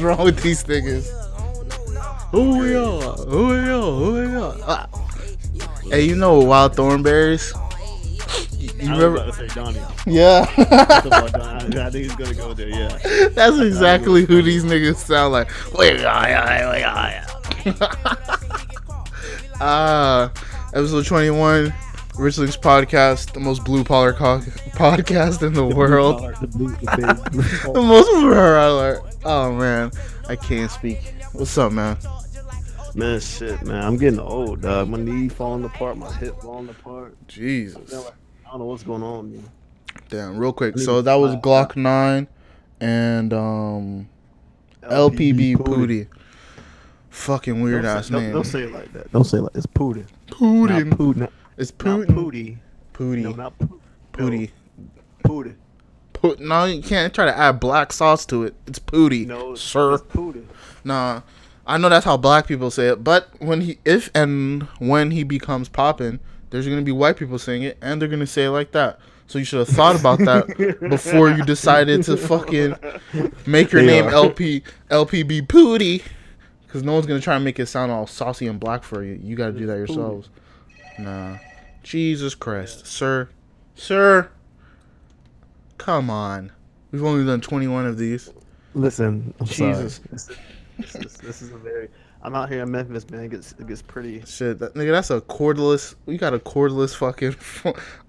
What's wrong with these niggas? Who we are? Who we are? Who we are? Ah. Hey, you know Wild Thornberrys? You, I was remember? about to say Donnie. Yeah. First of all, Don- I think he's gonna go there. Yeah. That's exactly who these niggas sound like. We are, we are. Ah, episode 21, Richlings Podcast, the most blue collar co- podcast in the world. The blue, the big blue The collar. most blue collar. Oh man, I can't speak. What's up, man? Man, shit, man. I'm getting old, dog. My knee falling apart, my hip falling apart. Jesus. I don't know what's going on. Man. Damn, real quick. So that was. Glock 9 and um LPB Poody. Fucking weird Don't ass say, don't, name. don't say it like that. Don't say it like it's Putin. Putin. Not Putin. It's Not Putin. Poody. Poody. No, not Putin. Poody. Putin. Put no, you can't try to add black sauce to it. It's Poody, No, it's, sir. it's Putin. Nah, I know that's how black people say it. But when he, if and when he becomes poppin', there's gonna be white people saying it, and they're gonna say it like that. So you should have thought about that before you decided to fucking make your They name. LP LPB Poody, because no one's gonna try and make it sound all saucy and black for you. You gotta do that yourselves. Nah, Jesus Christ, sir, sir, come on. We've only done 21 of these. Listen, I'm Jesus. sorry. This, is, this is a very. I'm out here in Memphis, man. It gets it gets pretty. Shit, that nigga, that's a cordless. You got a cordless fucking,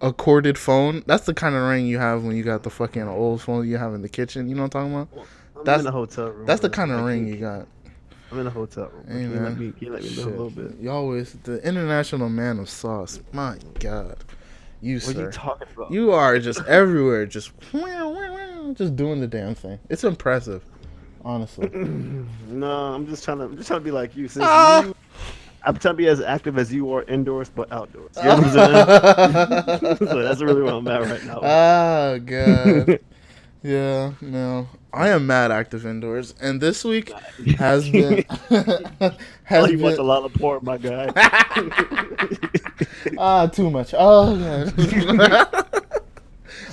a corded phone. That's the kind of ring you have when you got the fucking old phone you have in the kitchen. You know what I'm talking about? I'm That's- in a hotel room. That's the kind of I ring you got. I'm in a hotel room. Hey, can, you let me, can you let me live a little bit? You always the international man of sauce. My God, you What are sir. you talking about? You are just everywhere, just just doing the damn thing. It's impressive, honestly. no, I'm just trying to. I'm just trying to be like you. Since Ah. you I'm trying to be as active as you are indoors, but outdoors. You know what I'm saying? so that's really where I'm at right now. oh god. Yeah, no. I am mad active indoors, and this week has been Oh, has you watch a been lot of porn, my guy. ah too much. Oh god.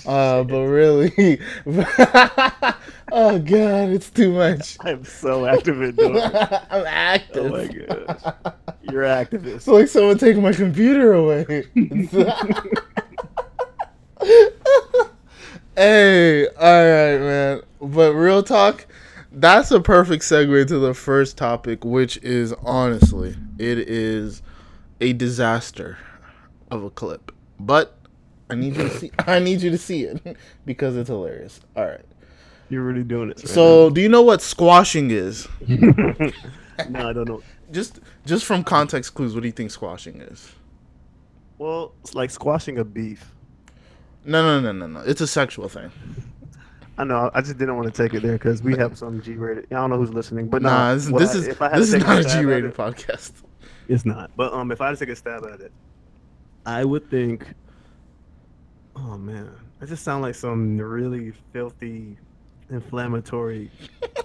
uh, but really, oh god, it's too much. I'm so active indoors. I'm active. Oh my gosh. You're activist. It's like someone taking my computer away. hey, all right, man. But real talk, that's a perfect segue to the first topic, which is honestly, it is a disaster of a clip. But I need you to see. I need you to see it because it's hilarious. All right. You're really doing it. Right So, do you know what squashing is? no, I don't know. Just, just from context clues, what do you think squashing is? Well, it's like squashing a beef. No, no, no, no, no. It's a sexual thing. I know. I just didn't want to take it there because we have some G-rated. I don't know who's listening, but nah, no, this, this I- is I this is not a stab at G-rated it- podcast. It's not. But um, if I had to take a stab at it, I would think. Oh man, it just sounds like some really filthy, inflammatory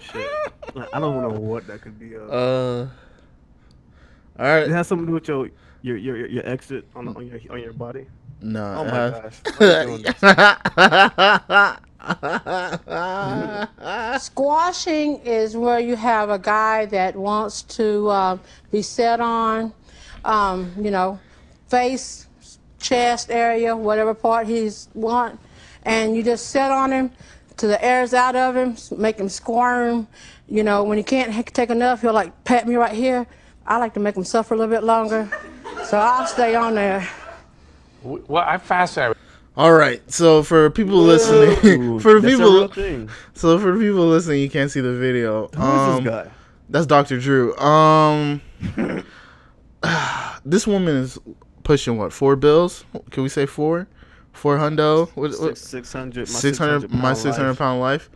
shit. Like, I don't know what that could be. Of. Uh, all it has something to do with your your your, your exit on on your on your body. No. Oh my has- gosh. Why are you doing this? Squashing is where you have a guy that wants to uh, be set on, um, you know, face, chest area, whatever part he's want, and you just set on him to the air's out of him, make him squirm. You know, when he can't take enough, he'll like pat me right here. I like to make him suffer a little bit longer, so I'll stay on there. Well, I'm fascinated. All right. So for people listening, for that's a people, real thing. so for people listening, you can't see the video. Who is um, this guy? That's Dr. Drew. Um, this woman is pushing what? Four bills? Can we say four? Four hundo? What, what? Six hundred. my 600 my pound 600 life.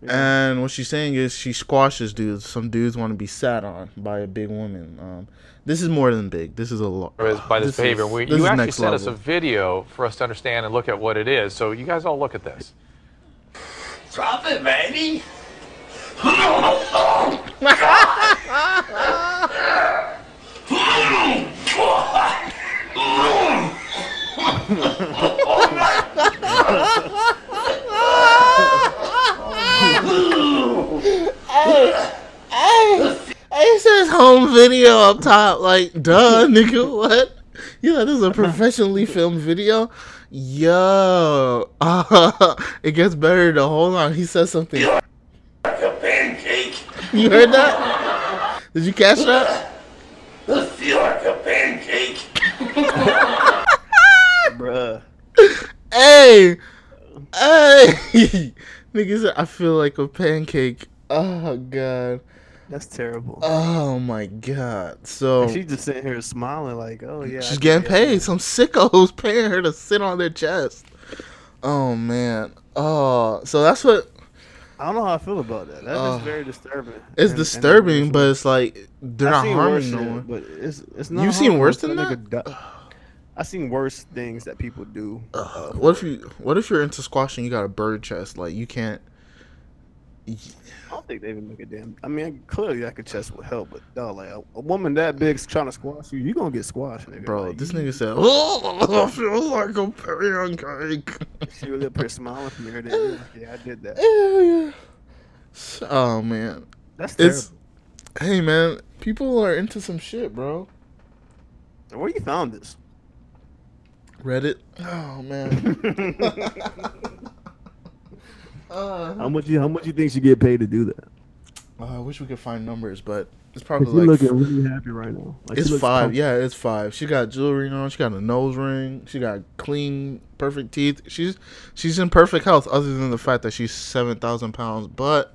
Pound life and what she's saying is she squashes dudes some dudes want to be sat on by a big woman um this is more than big this is a lot by this, behavior. we, this you is actually next sent us a video for us to understand and look at what it is. So you guys all look at this. Drop it, baby. Hey, hey! It says home video up top, like, duh, nigga, what? Yeah, this is a professionally filmed video. Yo, uh, it gets better to hold on. He says something. Like a pancake. You heard that? Did you catch that? I feel like a pancake. Bruh. Hey, hey. nigga said I feel like a pancake. Oh god. That's terrible. Oh my god. So And she's just sitting here smiling like, oh yeah. She's getting paid. that. Some sickos paying her to sit on their chest. Oh man. Oh, so that's what I don't know how I feel about that. That's just oh. very disturbing. it's And- and disturbing, but it's like they're I've not harming no one. But it's it's not. You've seen worse than a nigga that? I've seen worse things that people do. uh, what if you what if you're into squashing you got a bird chest like you can't I don't think they even look at damn. I mean, clearly that could chest would help, but dog, like a, a woman that big's trying to squash you, you gonna get squashed, nigga. bro Like, this nigga said oh I feel like a pancake She was up here smiling from here. Like, yeah, I did that. Yeah, yeah. oh man That's terrible. it's hey man people are into some shit bro Where you found this? Reddit oh man uh, How much you how much you think she get paid to do that? i wish we could find numbers but it's She probably like looking really happy right now. Like, It's five. Yeah, it's five. She got jewelry on. She got a nose ring. She got clean, perfect teeth. She's she's in perfect health, other than the fact that she's seven thousand pounds. But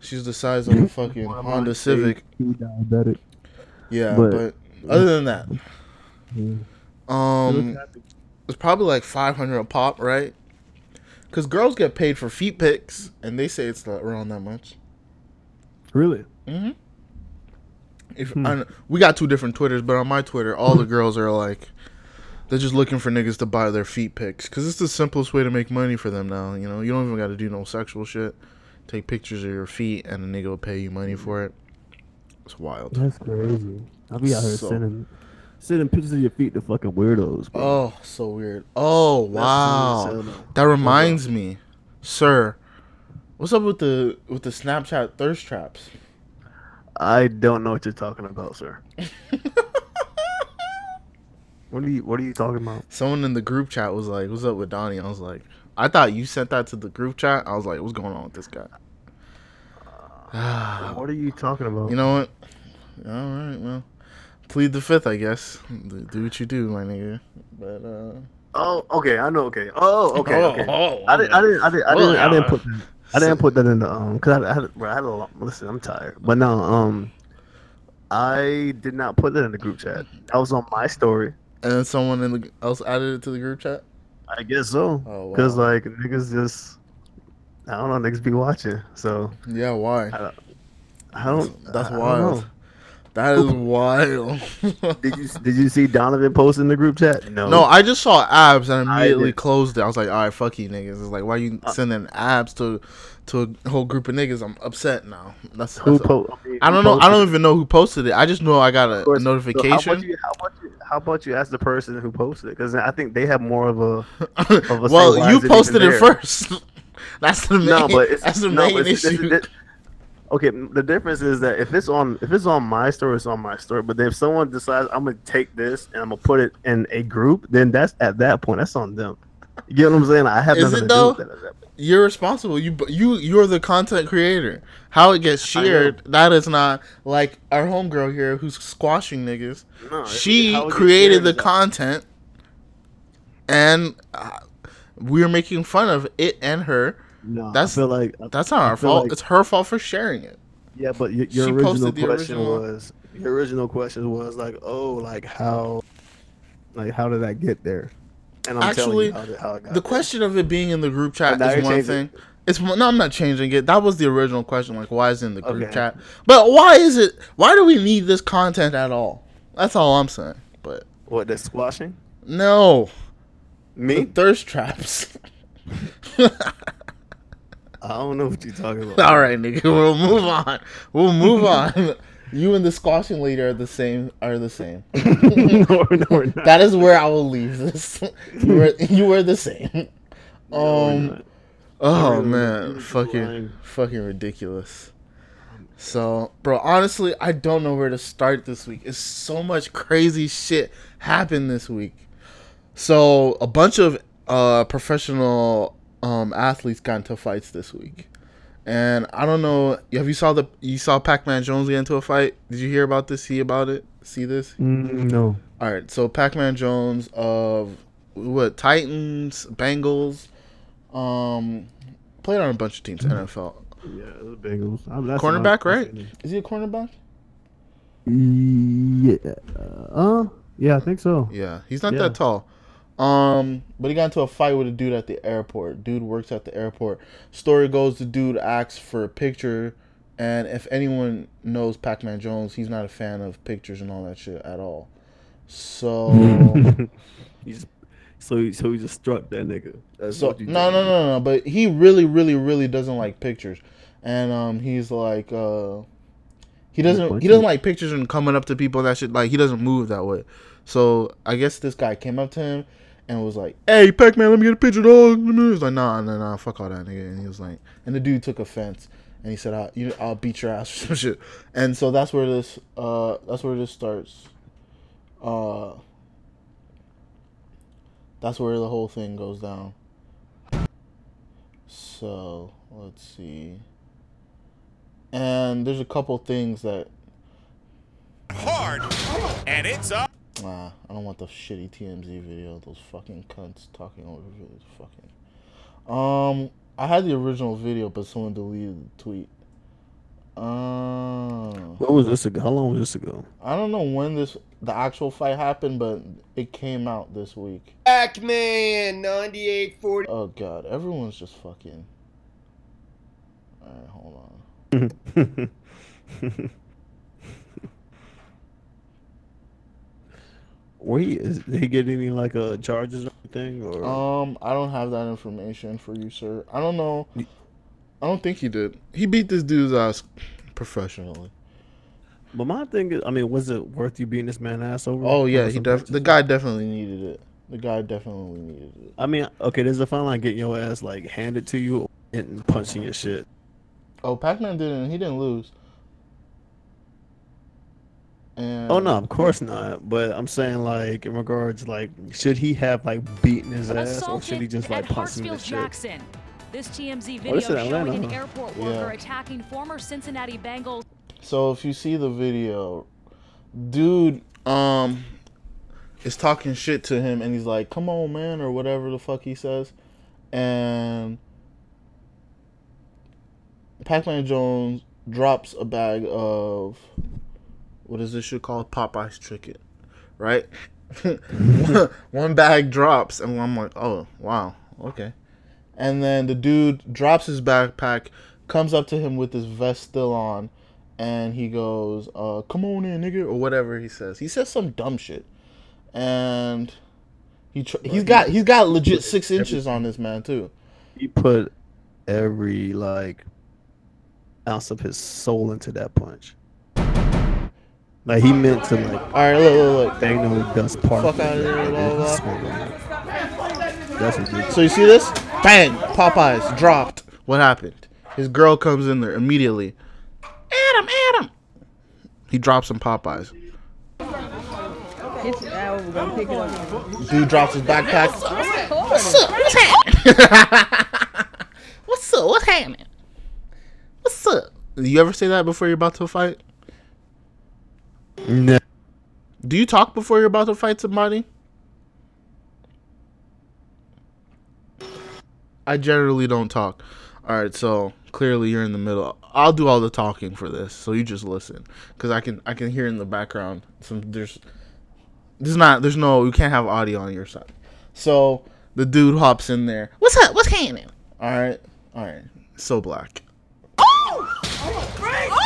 she's the size of a fucking One Honda Civic. diabetic. Yeah, but, but- other than that, Yeah. Um, it's probably like five hundred a pop, right? Because girls get paid for feet pics, and they say it's not around that much. Really? Mm-hmm. If Hmm. I we got two different Twitters, but on my Twitter, all the girls are like, they're just looking for niggas to buy their feet pics because it's the simplest way to make money for them now. You know, you don't even got to do no sexual shit. Take pictures of your feet, and a nigga will pay you money for it. It's wild. That's crazy. I'll be out here So- sending sending pictures of your feet to fucking weirdos. Bro. Oh, so weird. Oh wow, that reminds me, sir. What's up with the with the Snapchat thirst traps? I don't know what you're talking about, sir. what are you What are you talking about? Someone in the group chat was like, "What's up with Donnie?" I was like, "I thought you sent that to the group chat." I was like, "What's going on with this guy?" What are you talking about? you know what? All right, well, plead the fifth, I guess. Do, do what you do, my nigga. But uh, Oh, okay. I know. Okay. Oh, okay. Oh, okay. oh, I didn't. I didn't. I didn't. I Oh, didn't, I yeah. didn't put. That, I didn't put that in the um. Cause I, I had. Bro, I had a lot. Listen, I'm tired. But no. Um. I did not put that in the group chat. That was on my story. and then someone in the, else added it to the group chat. I guess so. Oh, wow. Cause like niggas just. I don't know. Niggas be watching. So Yeah, why? I don't. I don't. That's I don't wild. know. That is wild. Did you Did you see Donovan post in the group chat? No. No, I just saw abs and immediately closed it. I was like, all right, fuck you niggas. It's like, why you Uh, sending abs to to a whole group of niggas? I'm upset now. That's, Who that's po- mean, I don't know. I don't even know who posted it. I just know I got a, course. a So how notification. about you? How about you? How about you ask the person who posted it? Because I think they have more of a. a well, you is it posted it first. that's the main. no, but it's that's the no, main issue. it's- it's- okay, the difference is that if it's on if it's on my story, it's on my story. But then if someone decides I'm gonna take this and I'm gonna put it in a group, then that's at that point that's on them. You get what I'm saying? I have Is nothing to do with that. At that point. You're responsible. You you you're the content creator. How it gets shared, that is not like our homegirl here who's squashing niggas. No, she how it gets created the content, and uh, we're making fun of it and her. No, That's- I feel like That's not our fault. like- it's her fault for sharing it. Yeah, but your, your original question original- was your original question was like, oh, like how, like how did that get there? And I'm Actually, how, how I got The there. question of it being in the group chat is one thing. It's no, I'm not changing it. That was the original question. Like, why is it in the group Okay. chat? But why is it? Why do we need this content at all? That's all I'm saying. But what the squashing no, the me? thirst traps. I don't know what you're talking about. all right, nigga. We'll move on. We'll move on. You and the squashing lady are the same. Are the same. no, no, we're not. That is where I will leave this. You were, you were the same. No, Um. Oh really- man, fucking, lying. fucking ridiculous. So, bro, honestly, I don't know where to start this week. It's so much crazy shit happened this week. So, a bunch of uh, professional um, athletes got into fights this week, and I don't know. Have you saw the you saw Pac-Man Jones get into a fight? Did you hear about this? See about it? See this? Mm, no. All right. So Pac-Man Jones of what Titans, Bengals, um, played on a bunch of teams, NFL. Yeah, the Bengals. I, that's Cornerback, right? Is he a cornerback? Yeah. Uh, yeah, I think so. Yeah, he's not Yeah. that tall. Um, but he got into a fight with a dude at the airport. Dude works at the airport. Story goes, the dude asks for a picture, and if anyone knows Pac-Man Jones, he's not a fan of pictures and all that shit at all. So, He's so he, so he just struck that nigga. That's so what you no, no, telling no, no. But he really, really, really doesn't like pictures, and um, he's like, uh, he doesn't, he doesn't like pictures and coming up to people and that shit. Like he doesn't move that way. So I guess this guy came up to him and was like, "Hey, Pac-Man, let me get a picture, dog." He was like, "Nah, nah, nah, fuck all that, nigga." And he was like, and the dude took offense and he said, "I'll, you, I'll beat your ass or some shit." And so that's where this, uh, that's where this starts. Uh, that's where the whole thing goes down. So let's see. And there's a couple things that hard, and it's up. Nah, I don't want the shitty TMZ video. Those fucking cunts talking over videos. Fucking. Um, I had the original video, but someone deleted the tweet. Um, What was this ago? How long was this ago? I don't know when this the actual fight happened, but it came out this week. Pac-Man 9840. Oh god, everyone's just fucking. Alright, hold on. Were he is did he get any like uh charges or anything or Um, I don't have that information for you, sir. I don't know. I don't think he did. He beat this dude's ass professionally. But my thing is, I mean, was it worth you beating this man ass over? Oh yeah, he def- the guy definitely needed it. The guy definitely needed it. I mean, okay, there's a fine line getting your ass like handed to you and punching your shit. Oh, Pac-Man didn't. He didn't lose. And Oh no, of course not. But I'm saying like in regards like should he have like beaten his ass or should he just like at punch him in the Hartsfield shit? Jackson. This TMZ video Oh, this showing an huh? airport Yeah. worker attacking former Cincinnati Bengals So if you see the video, dude, um, is talking shit to him, and he's like, "Come on, man," or whatever the fuck he says, and Pac-Man Jones drops a bag of what is this shit called? Popeye's chicken, right? one, bag drops, and I'm like, "Oh, wow, okay." And then the dude drops his backpack, comes up to him with his vest still on, and he goes, uh, "Come on in, nigga," or whatever he says. He says some dumb shit, and he tr- he's got he's got legit six inches on this man too. He put every like ounce of his soul into that punch. Like he meant to like All right, look, look, look. bang no dust part. Fuck outta here, blah, blah, blah. Swing on it. That's ridiculous. So you see this? Bang! Popeyes dropped. What happened? His girl comes in there immediately. Adam, Adam. He drops some Popeyes. It's out. We're gonna pick it up. Dude drops his backpack. What's up? What's happening? What's up? What's happening? What's up? You ever say that before you're about to fight? No. Do you talk before you're about to fight somebody? I generally don't talk. All right, so clearly you're in the middle. I'll do all the talking for this, so you just listen, cause I can I can hear in the background some there's there's not there's no you can't have audio on your side. So the dude hops in there. What's up? What's happening? All right, all right. So black. Oh! Oh,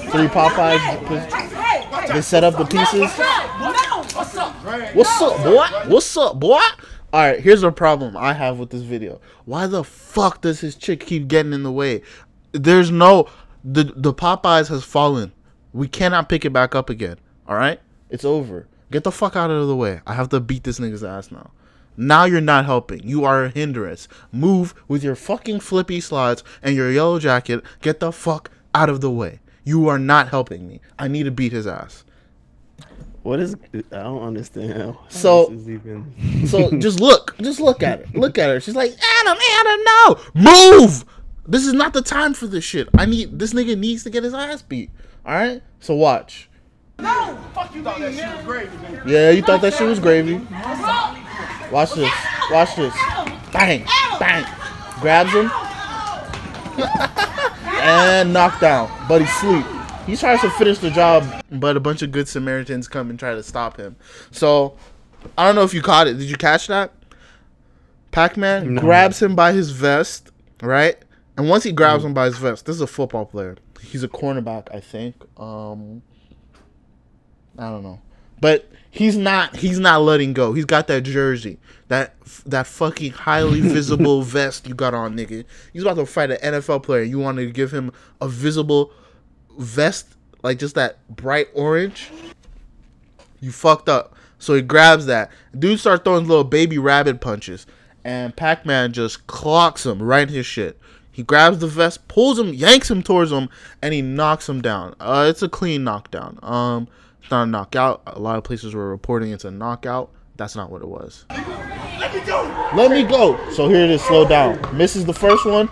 Three Popeyes. They set up the pieces. What's up, boy? What's up, boy? All right, here's a problem I have with this video. Why the fuck does his chick keep getting in the way? There's no the the Popeyes has fallen. We cannot pick it back up again. All right, it's over. Get the fuck out of the way. I have to beat this nigga's ass now. Now you're not helping. You are a hindrance. Move with your fucking flippy slides and your yellow jacket. Get the fuck out of the way. You are not helping me. I need to beat his ass. What is? I don't understand. How So- this is even. So just look, just look at her. Look at her. She's like, Adam, Adam, no, move. This is not the time for this shit. I need this nigga needs to get his ass beat. All right. So watch. No! Fuck you thought that shit was gravy, man. Yeah, you thought that shit was gravy. Watch this. Watch this. Bang, bang. Grabs him. and knocked down. But he's sleep. He tries to finish the job, but a bunch of good Samaritans come and try to stop him. So I don't know if you caught it. Did you catch that? Pac-Man No. grabs him by his vest, right? And once he grabs him by his vest, this is a football player. He's a cornerback, I think. Um I don't know. But he's not he's not letting go. He's got that jersey. That that fucking highly visible vest you got on, nigga. He's about to fight an NFL player. You wanted to give him a visible vest like just that bright orange. You fucked up. So he grabs that. Dude starts throwing little baby rabbit punches. And Pac Man just clocks him right in his shit. He grabs the vest, pulls him, yanks him towards him, and he knocks him down. Uh, it's a clean knockdown. Um, not a knockout. A lot of places were reporting it's a knockout. That's not what it was. Let me go! Let me go. So here it is, slow down. Misses the first one.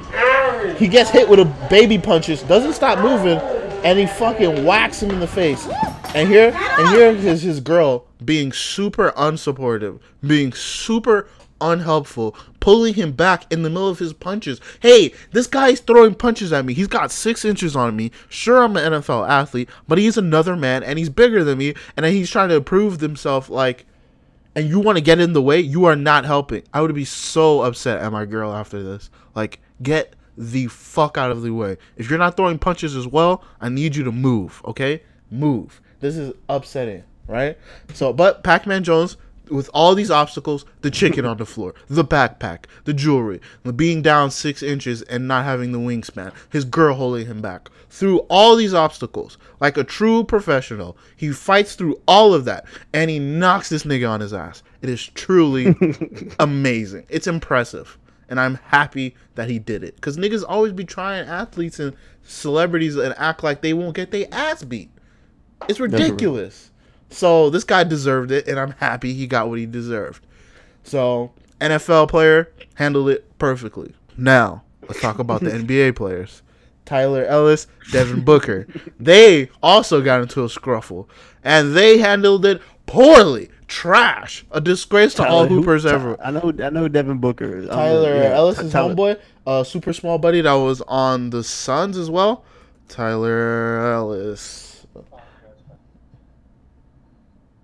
He gets hit with a baby punches, doesn't stop moving, and he fucking whacks him in the face. And here, and here is his girl being super unsupportive, being super unhelpful, pulling him back in the middle of his punches. Hey, this guy's throwing punches at me. He's got six inches on me. Sure, I'm an NFL athlete, but he's another man and he's bigger than me, and he's trying to prove himself like and you want to get in the way, you are not helping. I would be so upset at my girl after this. Like, get the fuck out of the way. If you're not throwing punches as well, I need you to move, okay? Move. This is upsetting, right? So, but Pac Man Jones, with all these obstacles, the chicken on the floor, the backpack, the jewelry, the being down six inches and not having the wingspan, his girl holding him back. Through all these obstacles, like a true professional, he fights through all of that and he knocks this nigga on his ass. It is truly amazing. It's impressive. And I'm happy that he did it. Because niggas always be trying athletes and celebrities and act like they won't get their ass beat. It's ridiculous. So this guy deserved it, and I'm happy he got what he deserved. So NFL player handled it perfectly. Now let's talk about the NBA players. Tyler Ellis, Devin Booker. They also got into a scruffle, and they handled it poorly. Trash. A disgrace to all Tyler, who- hoopers ever. I know. I know Devin Booker. is. Tyler yeah, Ellis, is Tyler- homeboy, a super small buddy that was on the Suns as well. Tyler Ellis.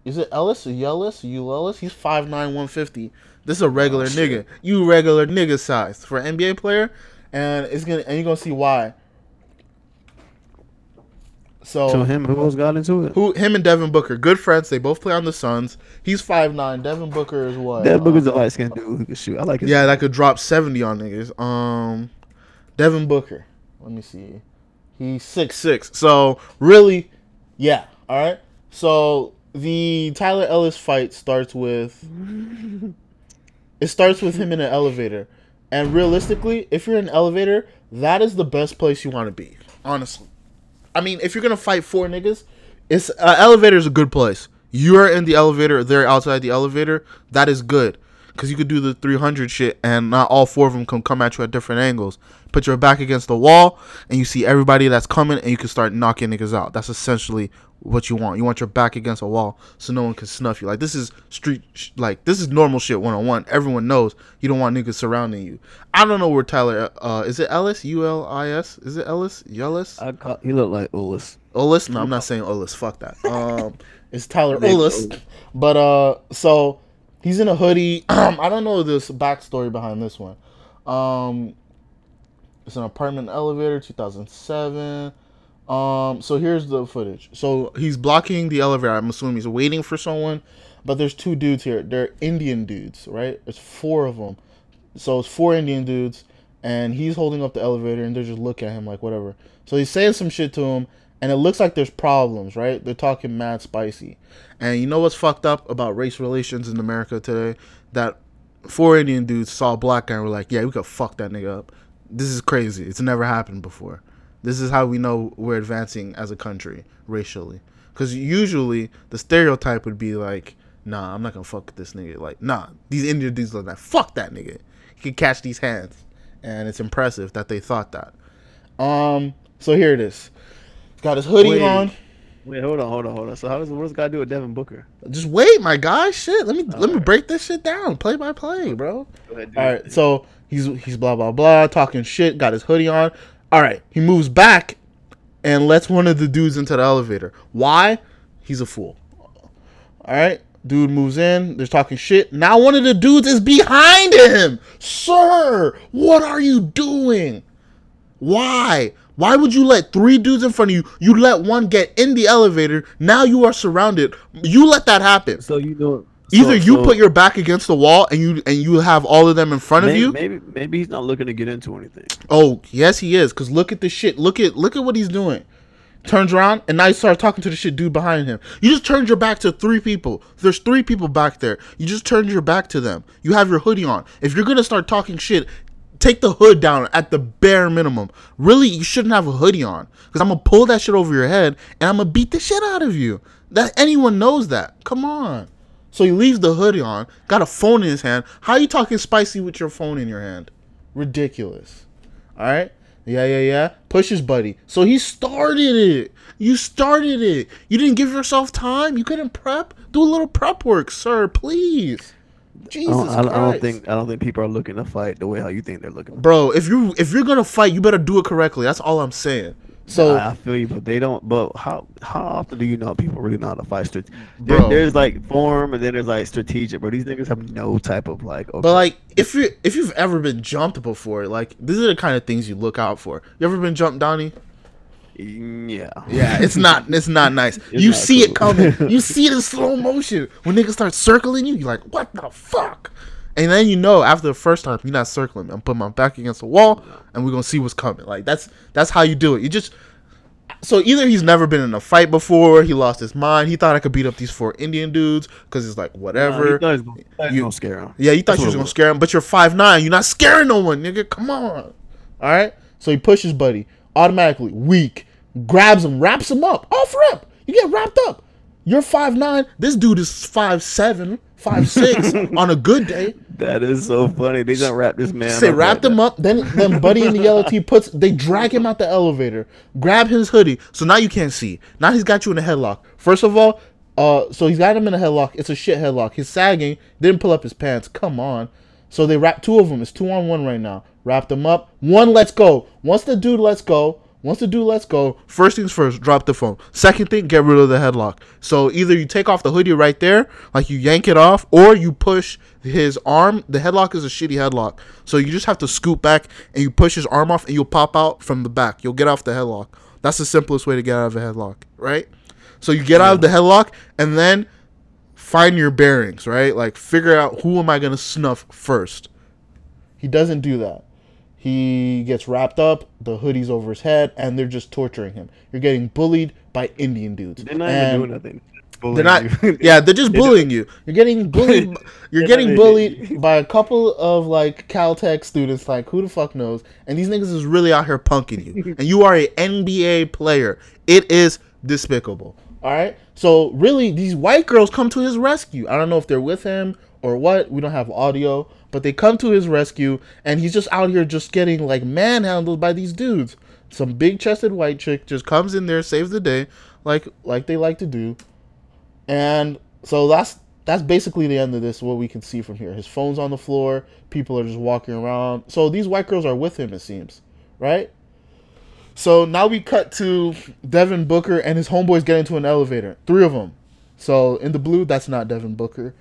Is it Ellis or Yellis? You Ellis? He's 5'9", 150. This is a regular nigga. You regular nigga size for an NBA player, and it's gonna and you're gonna see why. So, So him, who else got into it? who him and Devin Booker, good friends. They both play on the Suns. He's 5'9". Devin Booker is what? Devin Uh, Booker's a light skinned dude who can shoot. I like his. yeah, that could drop 70 on niggas. Um Devin Booker. Let me see. He's six six. So really, yeah. All right. So the Tyler Ellis fight starts with it starts with him in an elevator. And realistically, if you're in an elevator, that is the best place you want to be. Honestly. I mean, if you're gonna fight four niggas, it's uh, elevator is a good place. You're in the elevator, they're outside the elevator. That is good because you could do the 300 shit, and not all four of them can come at you at different angles. Put your back against the wall, and you see everybody that's coming, and you can start knocking niggas out. That's essentially what you want. You want your back against a wall so no one can snuff you. Like this is street, sh- like this is normal shit one on one. Everyone knows you don't want niggas surrounding you. I don't know where Tyler. Uh, is it Ellis? U L I S? Is it Ellis? Yellis? I call, he looked like Ulis. Ulis? No, I'm not saying Ulis. Fuck that. Um, it's Tyler. Ulis. But uh, so he's in a hoodie. I don't know this backstory behind this one. Um, it's an apartment elevator, 2007. Um, so here's the footage. So he's blocking the elevator. I'm assuming he's waiting for someone, but there's two dudes here. They're Indian dudes, right? There's four of them. So it's four Indian dudes, and he's holding up the elevator, and they're just looking at him like whatever. So he's saying some shit to him, and it looks like there's problems, right? They're talking mad spicy. And you know what's fucked up about race relations in America today? That four Indian dudes saw a black guy and were like, yeah, we could fuck that nigga up. This is crazy. It's never happened before. This is how we know we're advancing as a country racially. Because usually the stereotype would be like, nah, I'm not gonna fuck with this nigga. Like, nah, these Indian dudes look like, fuck that nigga. He can catch these hands. And it's impressive that they thought that. Um, so here it is he Got his hoodie Wait. on. Wait, hold on, hold on, hold on. So how does what does God do with Devin Booker? Just wait, my guy. Shit, let me let me break this shit down, play by play, bro. Go ahead, dude. All right, so he's he's blah blah blah talking shit. Got his hoodie on. All right, he moves back and lets one of the dudes into the elevator. Why? He's a fool. All right, dude moves in. They're talking shit. Now one of the dudes is behind him. Sir, what are you doing? Why? Why would you let three dudes in front of you? You let one get in the elevator. Now you are surrounded. You let that happen. So you know, Either so- you so put your back against the wall and you and you have all of them in front of you. Maybe maybe he's not looking to get into anything. Oh, yes, he is. Cause look at the shit. Look at look at what he's doing. Turns around and now he starts talking to the shit dude behind him. You just turned your back to three people. There's three people back there. You just turned your back to them. You have your hoodie on. If you're gonna start talking shit, take the hood down at the bare minimum. Really, you shouldn't have a hoodie on. Cause I'm gonna pull that shit over your head and I'm gonna beat the shit out of you. That anyone knows that. Come on. So he leaves the hoodie on, got a phone in his hand. How you talking spicy with your phone in your hand? Ridiculous. All right? Yeah, yeah, yeah. Push his buddy. So he started it. You started it. You didn't give yourself time. You couldn't prep. Do a little prep work, sir. Please. I Jesus don't, I, don't, I don't think I don't think people are looking to fight the way how you think they're looking. bro. If you if you're gonna fight, you better do it correctly. That's all I'm saying. So I, I feel you, but they don't. But how how often do you know people really know how to fight? Strate- there, there's like form, and then there's like strategic. But these niggas have no type of like. Okay, But like, if you if you've ever been jumped before, like these are the kind of things you look out for. You ever been jumped, Donnie? Mm, yeah, Yeah, it's not it's not nice. It's you not see it coming. You see it in slow motion. When niggas start circling you, you're like, what the fuck? And then you know after the first time you're not circling. I'm putting my back against the wall and we're gonna see what's coming. Like that's that's how you do it. You just so either he's never been in a fight before, he lost his mind, he thought I could beat up these four Indian dudes because it's like whatever. thought he gonna- thought he was You- gonna scare him. Yeah, you thought That's you was gonna scare him, but you're five nine. You're not scaring no one, nigga. Come on. All right. So he pushes Buddy automatically, weak, grabs him, wraps him up. Off rip. You get wrapped up. You're five nine. This dude is five seven, five six on a good day. That is so funny. They done wrap this man. They wrapped him up. Then then Buddy in the yellow tee puts. They drag him out the elevator, grab his hoodie. So now you can't see. Now he's got you in a headlock. First of all, uh, so he's got him in a headlock. It's a shit headlock. He's sagging. Didn't pull up his pants. Come on. So they wrap two of them. It's two on one right now. Wrap them up. One lets go. Once the dude lets go. Once the dude lets go, first things first, drop the phone. Second thing, get rid of the headlock. So either you take off the hoodie right there, like you yank it off, or you push his arm. The headlock is a shitty headlock. So you just have to scoop back and you push his arm off and you'll pop out from the back. You'll get off the headlock. That's the simplest way to get out of a headlock, right? So you get out of the headlock and then find your bearings, right? Like figure out who am I going to snuff first. He doesn't do that. He gets wrapped up, the hoodie's over his head, and they're just torturing him. You're getting bullied by Indian dudes. They're not And even doing nothing. They're not. yeah, they're just bullying you. You're getting bullied. You're getting bullied by a couple of like Caltech students. Like who the fuck knows? And these niggas is really out here punking you. And you are a NBA player. It is despicable. All right. So really, these white girls come to his rescue. I don't know if they're with him or what. We don't have audio, but they come to his rescue, and he's just out here just getting like manhandled by these dudes. Some big chested white chick just comes in there, saves the day, like like they like to do. And so that's that's basically the end of this. What we can see from here, his phone's on the floor. People are just walking around. So these white girls are with him, it seems, right? So now we cut to Devin Booker and his homeboys get into an elevator. Three of them. So in the blue, that's not Devin Booker.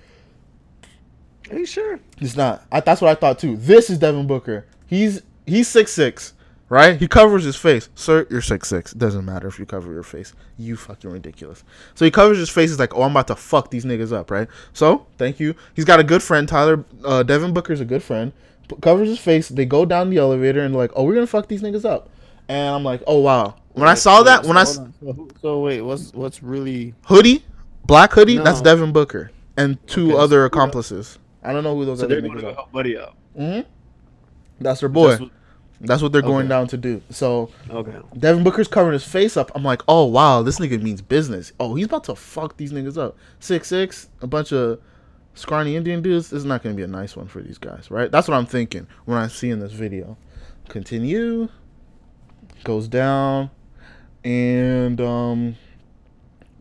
Are you sure? He's not. I, that's what I thought too. This is Devin Booker. He's he's six six, right? He covers his face. Sir, you're six six. Doesn't matter if you cover your face. You fucking ridiculous. So he covers his face. He's like, oh, I'm about to fuck these niggas up, right? So thank you. He's got a good friend, Tyler. Uh, Devin Booker's a good friend. P- covers his face. They go down the elevator and like, oh, we're gonna fuck these niggas up. And I'm like, oh wow. When I saw that, when I s- Hold on. So, so wait, what's what's really? hoodie, black hoodie, that's Devin Booker and two Okay, other accomplices. I don't know who those So other they're going to are. help Buddy out. That's their boy. That's what- That's what they're going Okay. down to do. So Okay. Devin Booker's covering his face up. I'm like, oh wow, this nigga means business. Oh, he's about to fuck these niggas up. Six six, a bunch of scrawny Indian dudes. This is not gonna be a nice one for these guys, right? That's what I'm thinking when I see in this video. Continue. Goes down, and um,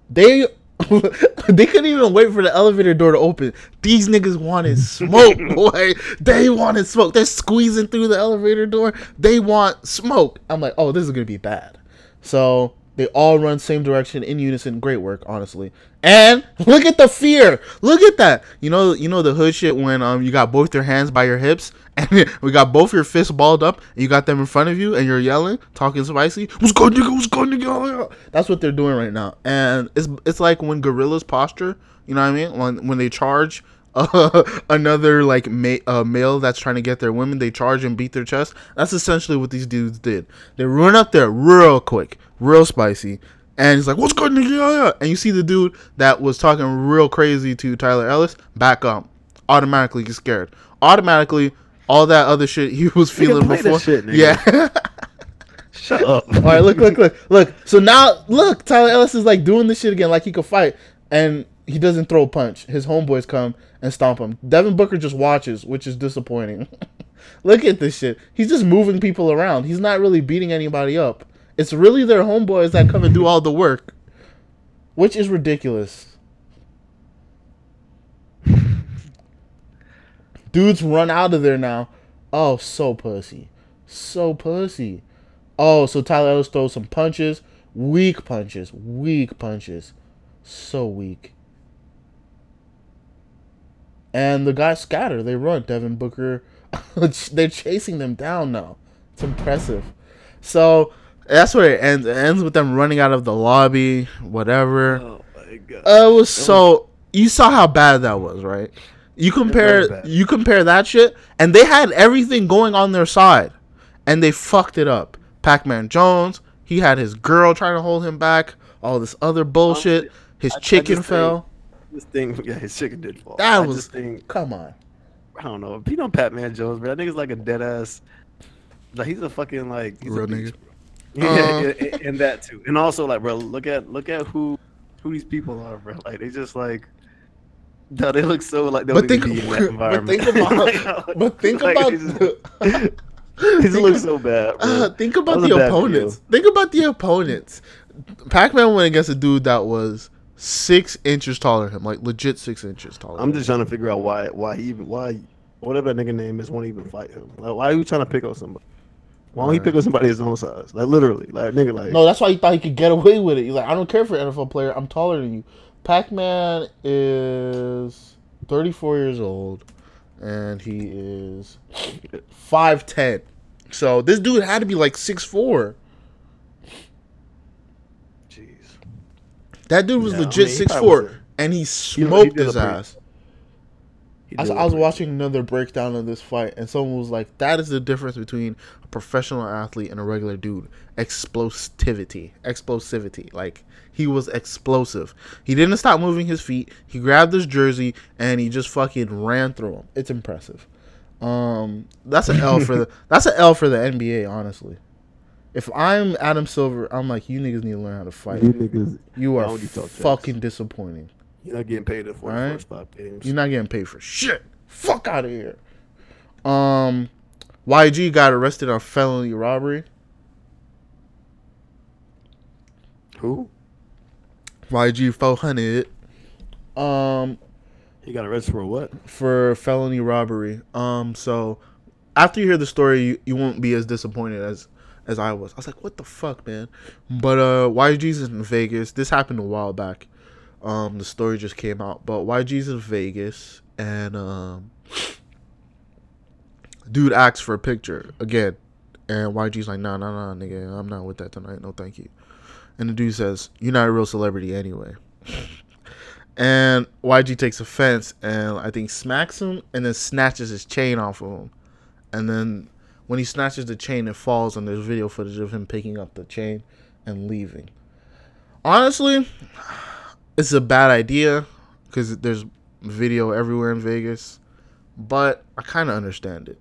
they they couldn't even wait for the elevator door to open. These niggas wanted smoke, boy. They wanted smoke. They're squeezing through the elevator door. They want smoke. I'm like, oh, this is gonna be bad. So they all run same direction in unison. Great work, honestly. And look at the fear. Look at that. You know, you know the hood shit when um you got both your hands by your hips and we got both your fists balled up and you got them in front of you and you're yelling, talking spicy. What's good, nigga? What's good, nigga? That's what they're doing right now. And it's it's like when gorillas posture. You know what I mean? When when they charge uh, another like ma- uh, male that's trying to get their women, they charge and beat their chest. That's essentially what these dudes did. They run up there real quick, real spicy, and he's like, "What's good, nigga?" Yeah, yeah." And you see the dude that was talking real crazy to Tyler Ellis back up, automatically get scared. Automatically, all that other shit he was feeling before. shit, nigga. yeah. Shut up. All right, look, look, look, look. So now, look, Tyler Ellis is like doing this shit again, like he could fight, and he doesn't throw a punch. His homeboys come and stomp him. Devin Booker just watches, which is disappointing. look at this shit. He's just moving people around. He's not really beating anybody up. It's really their homeboys that come and do all the work, which is ridiculous. Dudes run out of there now. Oh, so pussy. So pussy. Oh, so Tyler Ellis throws some punches. Weak punches. Weak punches. So weak. And the guys scatter. They run. Devin Booker. They're chasing them down now. It's impressive. So that's where it ends. It ends with them running out of the lobby. Whatever. Oh my god. Uh, it was so. You saw how bad that was, right? You compare you compare that shit, and they had everything going on their side, and they fucked it up. Pac-Man Jones, he had his girl trying to hold him back. All this other bullshit. His I- I chicken just fell. This thing, yeah, his chicken did fall. That I was just think, come on. I don't know. If you know Pat Man Jones, bro, that nigga's like a dead ass. Like he's a fucking like he's Real a beast, nigga. bro. Uh. Yeah, and, and that too. And also like, bro, look at look at who who these people are, bro. Like they just like. No, they look so like they But think, be in that but think about, Like, but think like, about, they just, they look so bad. Bro. uh, think about the opponents. Think about the opponents. Pac-Man went against a dude that was six inches taller than him, like legit six inches taller. I'm just trying to figure out why why he even why whatever that nigga name is won't even fight him. Like why are you trying to pick on somebody? Why don't he pick on somebody his own size? Like literally, like nigga, like No, that's why he thought he could get away with it. He's like, I don't care for an NFL player. I'm taller than you. Pac-Man is 34 years old, and he is 5'10. So this dude had to be like 6'4. That dude was Yeah, I legit mean, six probably four, wasn't- and he he smoked his ass. He I was, I was watching another breakdown of this fight, and someone was like, "That is the difference between a professional athlete and a regular dude: explosivity, explosivity. Like he was explosive. He didn't stop moving his feet. He grabbed his jersey and he just fucking ran through him. It's impressive. Um, that's an L for the that's an L for the NBA. Honestly, if I'm Adam Silver, I'm like, you niggas need to learn how to fight. You niggas, You are you talk that? fucking disappointing. you're not getting paid for the first five games. You're not getting paid for shit. Fuck out of here. Um, YG got arrested on felony robbery. Who? YG 400. Um, He got arrested for what? for felony robbery. Um, so after you hear the story, you, you won't be as disappointed as as I was. I was like, what the fuck, man? But uh, YG's in Vegas. This happened a while back. Um, the story just came out, but YG's in Vegas, and um, dude asks for a picture again, and YG's like, nah, nah, nah, nigga, I'm not with that tonight. No, thank you. And the dude says, you're not a real celebrity anyway. And YG takes offense and I think smacks him and then snatches his chain off of him. And then when he snatches the chain, it falls and there's video footage of him picking up the chain and leaving. Honestly, it's a bad idea because there's video everywhere in Vegas, but I kind of understand it.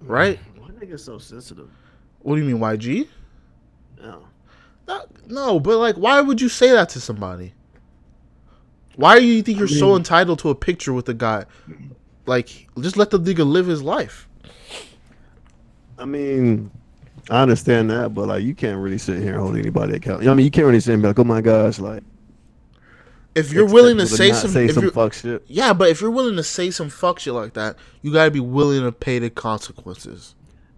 right? Why they get so sensitive? What do you mean, YG? No. Not, no, but like, why would you say that to somebody? Why do you think you're so mean- entitled to a picture with a guy? Like, just let the nigga live his life. I mean, I understand that, but like, you can't really sit here and hold anybody accountable. I mean, you can't really sit and be like, "Oh my gosh," like. If you're willing to say some, say if some fuck shit. yeah, but if you're willing to say some fuck shit like that, you gotta be willing to pay the consequences.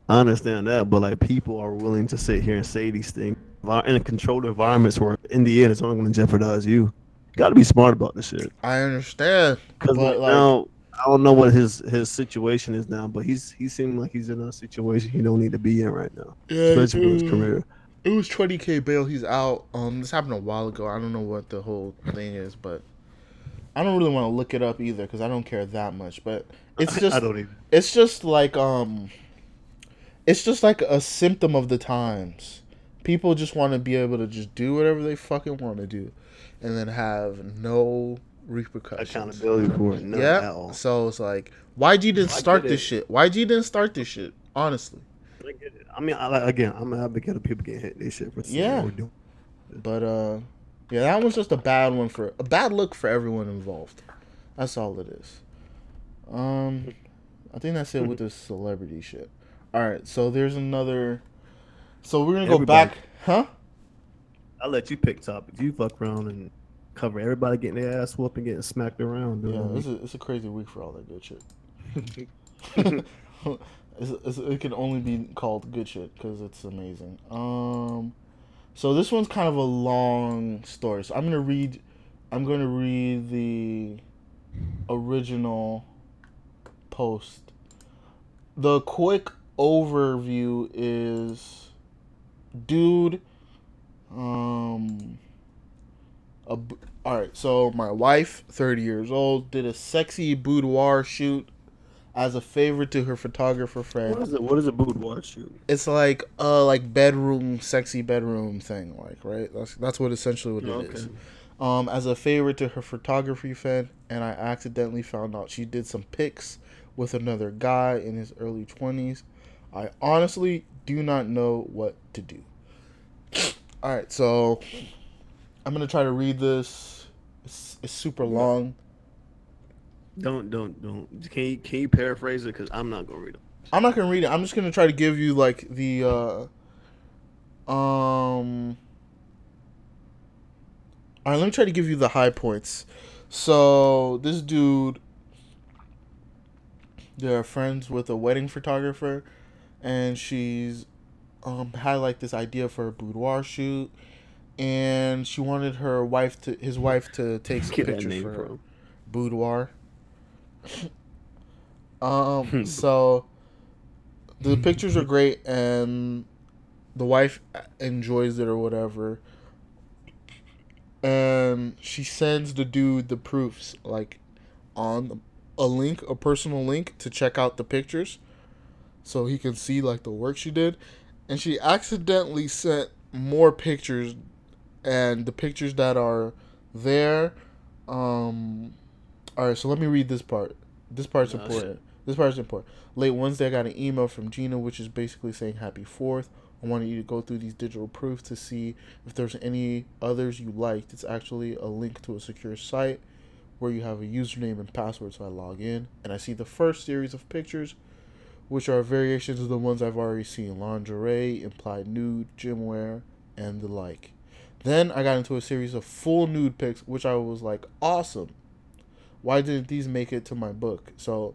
I understand that, but like, people are willing to sit here and say these things in a controlled environments where, in the end, it's only going to jeopardize you. You got to be smart about this shit. I understand, Because like, like, now, I don't know what his his situation is now, but he's he seemed like he's in a situation he don't need to be in right now, Yeah, especially with his career. it was 20k bail. He's out. Um, this happened a while ago. I don't know what the whole thing is, but I don't really want to look it up either because I don't care that much. But it's just I don't even. it's just like um it's just like a symptom of the times people just want to be able to just do whatever they fucking want to do and then have no repercussions. Accountability for it. None yeah. so it's like YG didn't start this it. shit? YG didn't start this shit? Honestly. I get it. I mean, I, again, I'm an advocate of people getting hit. This shit for Yeah. but uh yeah that one's just a bad one for a bad look for everyone involved. That's all it is. Um i think that's it with the celebrity shit. All right so there's another so we're gonna go back huh? I'll let you pick topics. You fuck around and cover everybody getting their ass whooped and getting smacked around. Dude. yeah it's a, it's a crazy week for all that good shit it's, it's, it can only be called good shit because it's amazing um so this one's kind of a long story so i'm gonna read i'm gonna read the original post the quick overview is dude um a, all right so my wife 30 years old did a sexy boudoir shoot as a favor to her photographer friend What is it? What is a boudoir shoot? it's like uh like bedroom sexy bedroom thing like right that's that's what essentially what it is Okay. um as a favor to her photography fan and i accidentally found out she did some pics with another guy in his early 20s i honestly do not know what to do all right so i'm gonna try to read this it's, it's super long Don't don't don't. Can you can you paraphrase it? Because I'm not gonna read it. I'm not gonna read it. I'm just gonna try to give you like the uh um Alright, let me try to give you the high points. So this dude they're friends with a wedding photographer and she's um had like this idea for a boudoir shoot and she wanted her wife to his wife to take some Get pictures name for her from. boudoir. um, so the pictures are great, and the wife enjoys it or whatever. And she sends the dude the proofs, like on a link, a personal link to check out the pictures, so he can see like the work she did. And she accidentally sent more pictures, and the pictures that are there um all right so let me read this part. This part's No, important. This part's important. Late wednesday i got an email from gina which is basically saying happy fourth. I wanted you to go through these digital proofs to see if there's any others you liked. It's actually a link to a secure site where you have a username and password so i log in and i see the first series of pictures which are variations of the ones i've already seen. Lingerie implied nude gym wear and the like then I got into a series of full nude pics, which I was like, awesome. Why didn't these make it to my book? So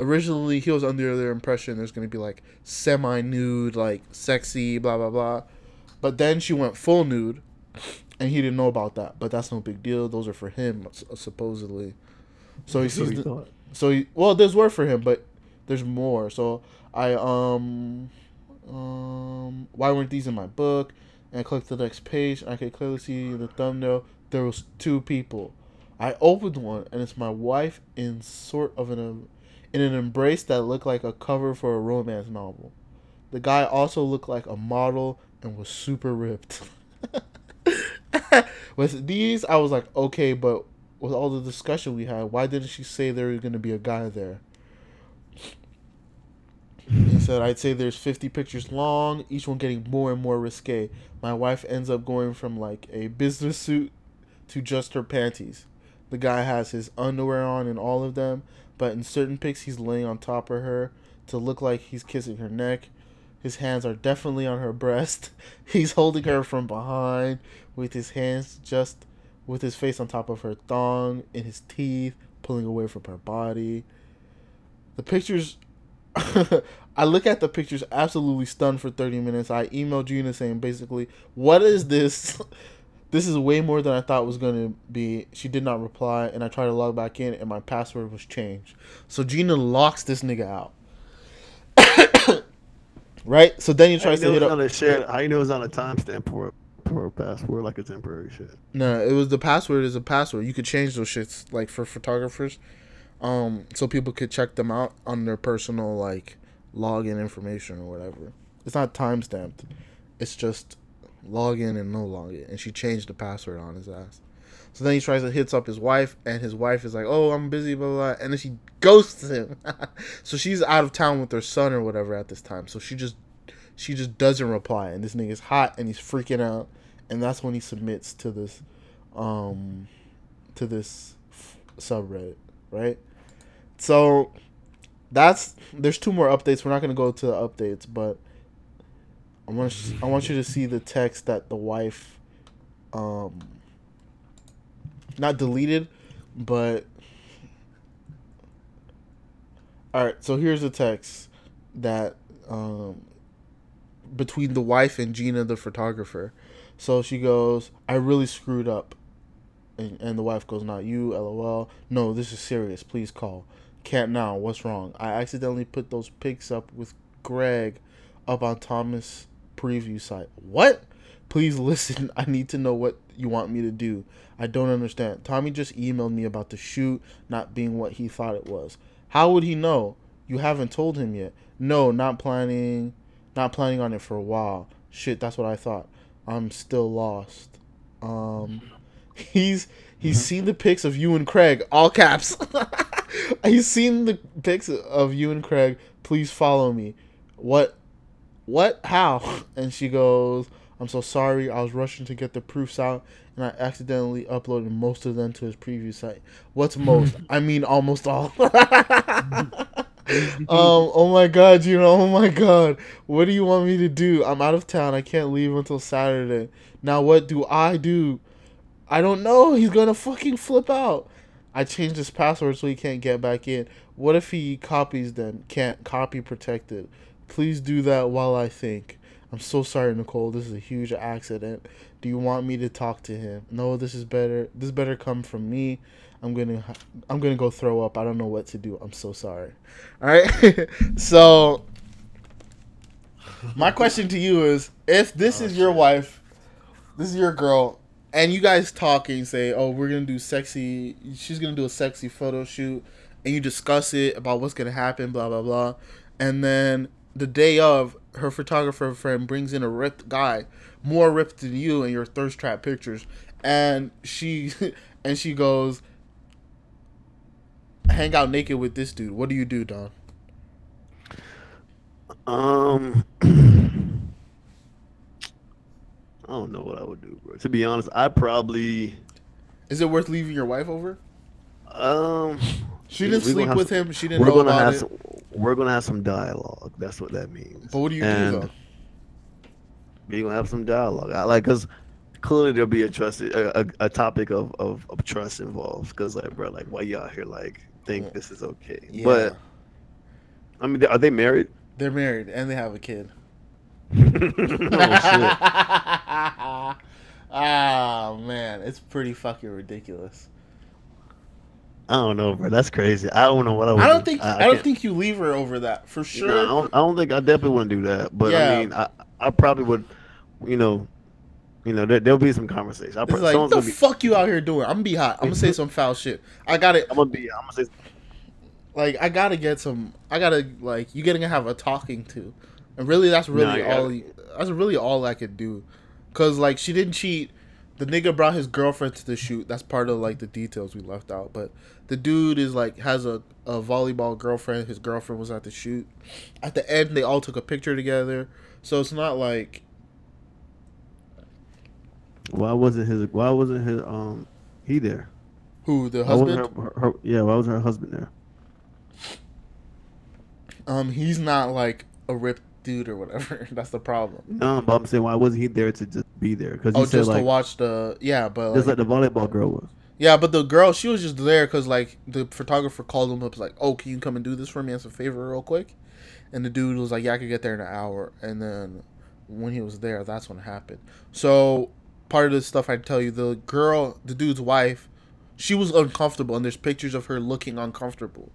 originally he was under the impression there's gonna be like semi nude, like sexy, blah blah blah. But then she went full nude, and he didn't know about that. But that's no big deal. Those are for him, supposedly. So he sees he the, so he, well, there's work for him, but there's more. So I um um why weren't these in my book? And I clicked the next page, I could clearly see the thumbnail there was two people. I opened one, and it's my wife in sort of an in an embrace that looked like a cover for a romance novel. The guy also looked like a model and was super ripped. with these, I was like, okay, but with all the discussion we had, why didn't she say there was going to be a guy there? Said, I'd say there's 50 pictures long, each one getting more and more risque. My wife ends up going from like a business suit to just her panties. The guy has his underwear on in all of them, but in certain pics, he's laying on top of her to look like he's kissing her neck. His hands are definitely on her breast. He's holding her from behind with his hands just with his face on top of her thong in his teeth, pulling away from her body. The pictures I look at the pictures absolutely stunned for 30 minutes. I emailed Gina saying basically, "What is this? this is way more than I thought was going to be." She did not reply, and I tried to log back in and my password was changed. So Gina locks this nigga out. right? So then he How tries to hit up on a shared? How you know it's on a timestamp for for a password like a temporary shit? No, it was the password is a password. You could change those shits like for photographers, um, so people could check them out on their personal like login information or whatever. It's not time stamped. It's just login and no login. And she changed the password on his ass. So then he tries to hits up his wife, and his wife is like, "Oh, I'm busy, blah blah,", blah. and then she ghosts him. so she's out of town with her son or whatever at this time. So she just she just doesn't reply, and this nigga's hot and he's freaking out, and that's when he submits to this, um, to this subreddit, right? So that's there's two more updates. We're not gonna go to the updates, but I want I want you to see the text that the wife, um, not deleted, but all right. So here's the text that um between the wife and Gina, the photographer. So she goes, "I really screwed up," and, and the wife goes, "Not you, lol. No, this is serious. Please call. Can't now. What's wrong? I accidentally put those pics up with Greg up on Thomas preview site. What? Please listen. I need to know what you want me to do. I don't understand. Tommy just emailed me about the shoot not being what he thought it was. How would he know? You haven't told him yet. No, not planning. Not planning on it for a while. Shit, that's what I thought. I'm still lost. Um, he's he's seen the pics of you and Craig, all caps. he's seen the pics of you and Craig. Please follow me. What? What? How? And she goes, I'm so sorry. I was rushing to get the proofs out, and I accidentally uploaded most of them to his preview site. What's most? I mean, almost all. um. Oh my god, you know. Oh my god. What do you want me to do? I'm out of town. I can't leave until Saturday. Now what do I do? I don't know. He's gonna fucking flip out. I changed his password so he can't get back in. What if he copies them? Can't copy protected. Please do that while I think. I'm so sorry, Nicole. This is a huge accident. Do you want me to talk to him? No, this is better. This better come from me. I'm gonna, I'm gonna go throw up. I don't know what to do. I'm so sorry. All right. so, my question to you is: If this oh, is your wife, this is your girl, and you guys talking say, "Oh, we're gonna do sexy," she's gonna do a sexy photo shoot, and you discuss it about what's gonna happen, blah blah blah, and then the day of, her photographer friend brings in a ripped guy, more ripped than you in your thirst trap pictures, and she and she goes, "Hang out naked with this dude." What do you do, Don? Um, I don't know what I would do, bro. To be honest, I probably Is it worth leaving your wife over? um. She didn't sleep with some- him. She didn't we're know gonna about have it. some, we're gonna have some dialogue. That's what that means. But what do you And do though? We're gonna have some dialogue. I like because clearly there'll be a trust a, a, a topic of, of, of trust involved. Because like, bro, like why y'all here like think this is okay? Yeah. But I mean, are they married? They're married and they have a kid. oh shit. ah man, it's pretty fucking ridiculous. I don't know, bro. That's crazy. I don't know what I would. I don't do. think I, don't think you leave her over that for sure. No, I, don't, I don't think I definitely wouldn't do that. But Yeah. I mean, I, I probably would. You know, you know, there, there'll be some conversation. I It's like, someone's the be. fuck you out here doing? I'm gonna be hot. I'm gonna say some foul shit. I gotta I'm gonna be. I'm gonna say. like I gotta get some. I gotta like you gotta have a talking to, and really that's really I all. That's really all I could do, cause like she didn't cheat. the nigga brought his girlfriend to the shoot. That's part of like the details we left out. But the dude is like has a, a volleyball girlfriend. His girlfriend was at the shoot. At the end, they all took a picture together. So it's not like Why wasn't his? Why wasn't his? Um, he there? who the husband. Her, her, yeah, why wasn't her husband there? Um, he's not like a ripped dude or whatever. That's the problem. No, but I'm saying why wasn't he there to just be there? Because Oh, just like to watch the yeah, but just like, like the volleyball girl was. yeah, but the girl she was just there because like the photographer called him up was like, oh, can you come and do this for me as a favor real quick? And the dude was like, yeah, I could get there in an hour. And then when he was there, that's when it happened. So part of the stuff I tell you, the girl, the dude's wife, she was uncomfortable, and there's pictures of her looking uncomfortable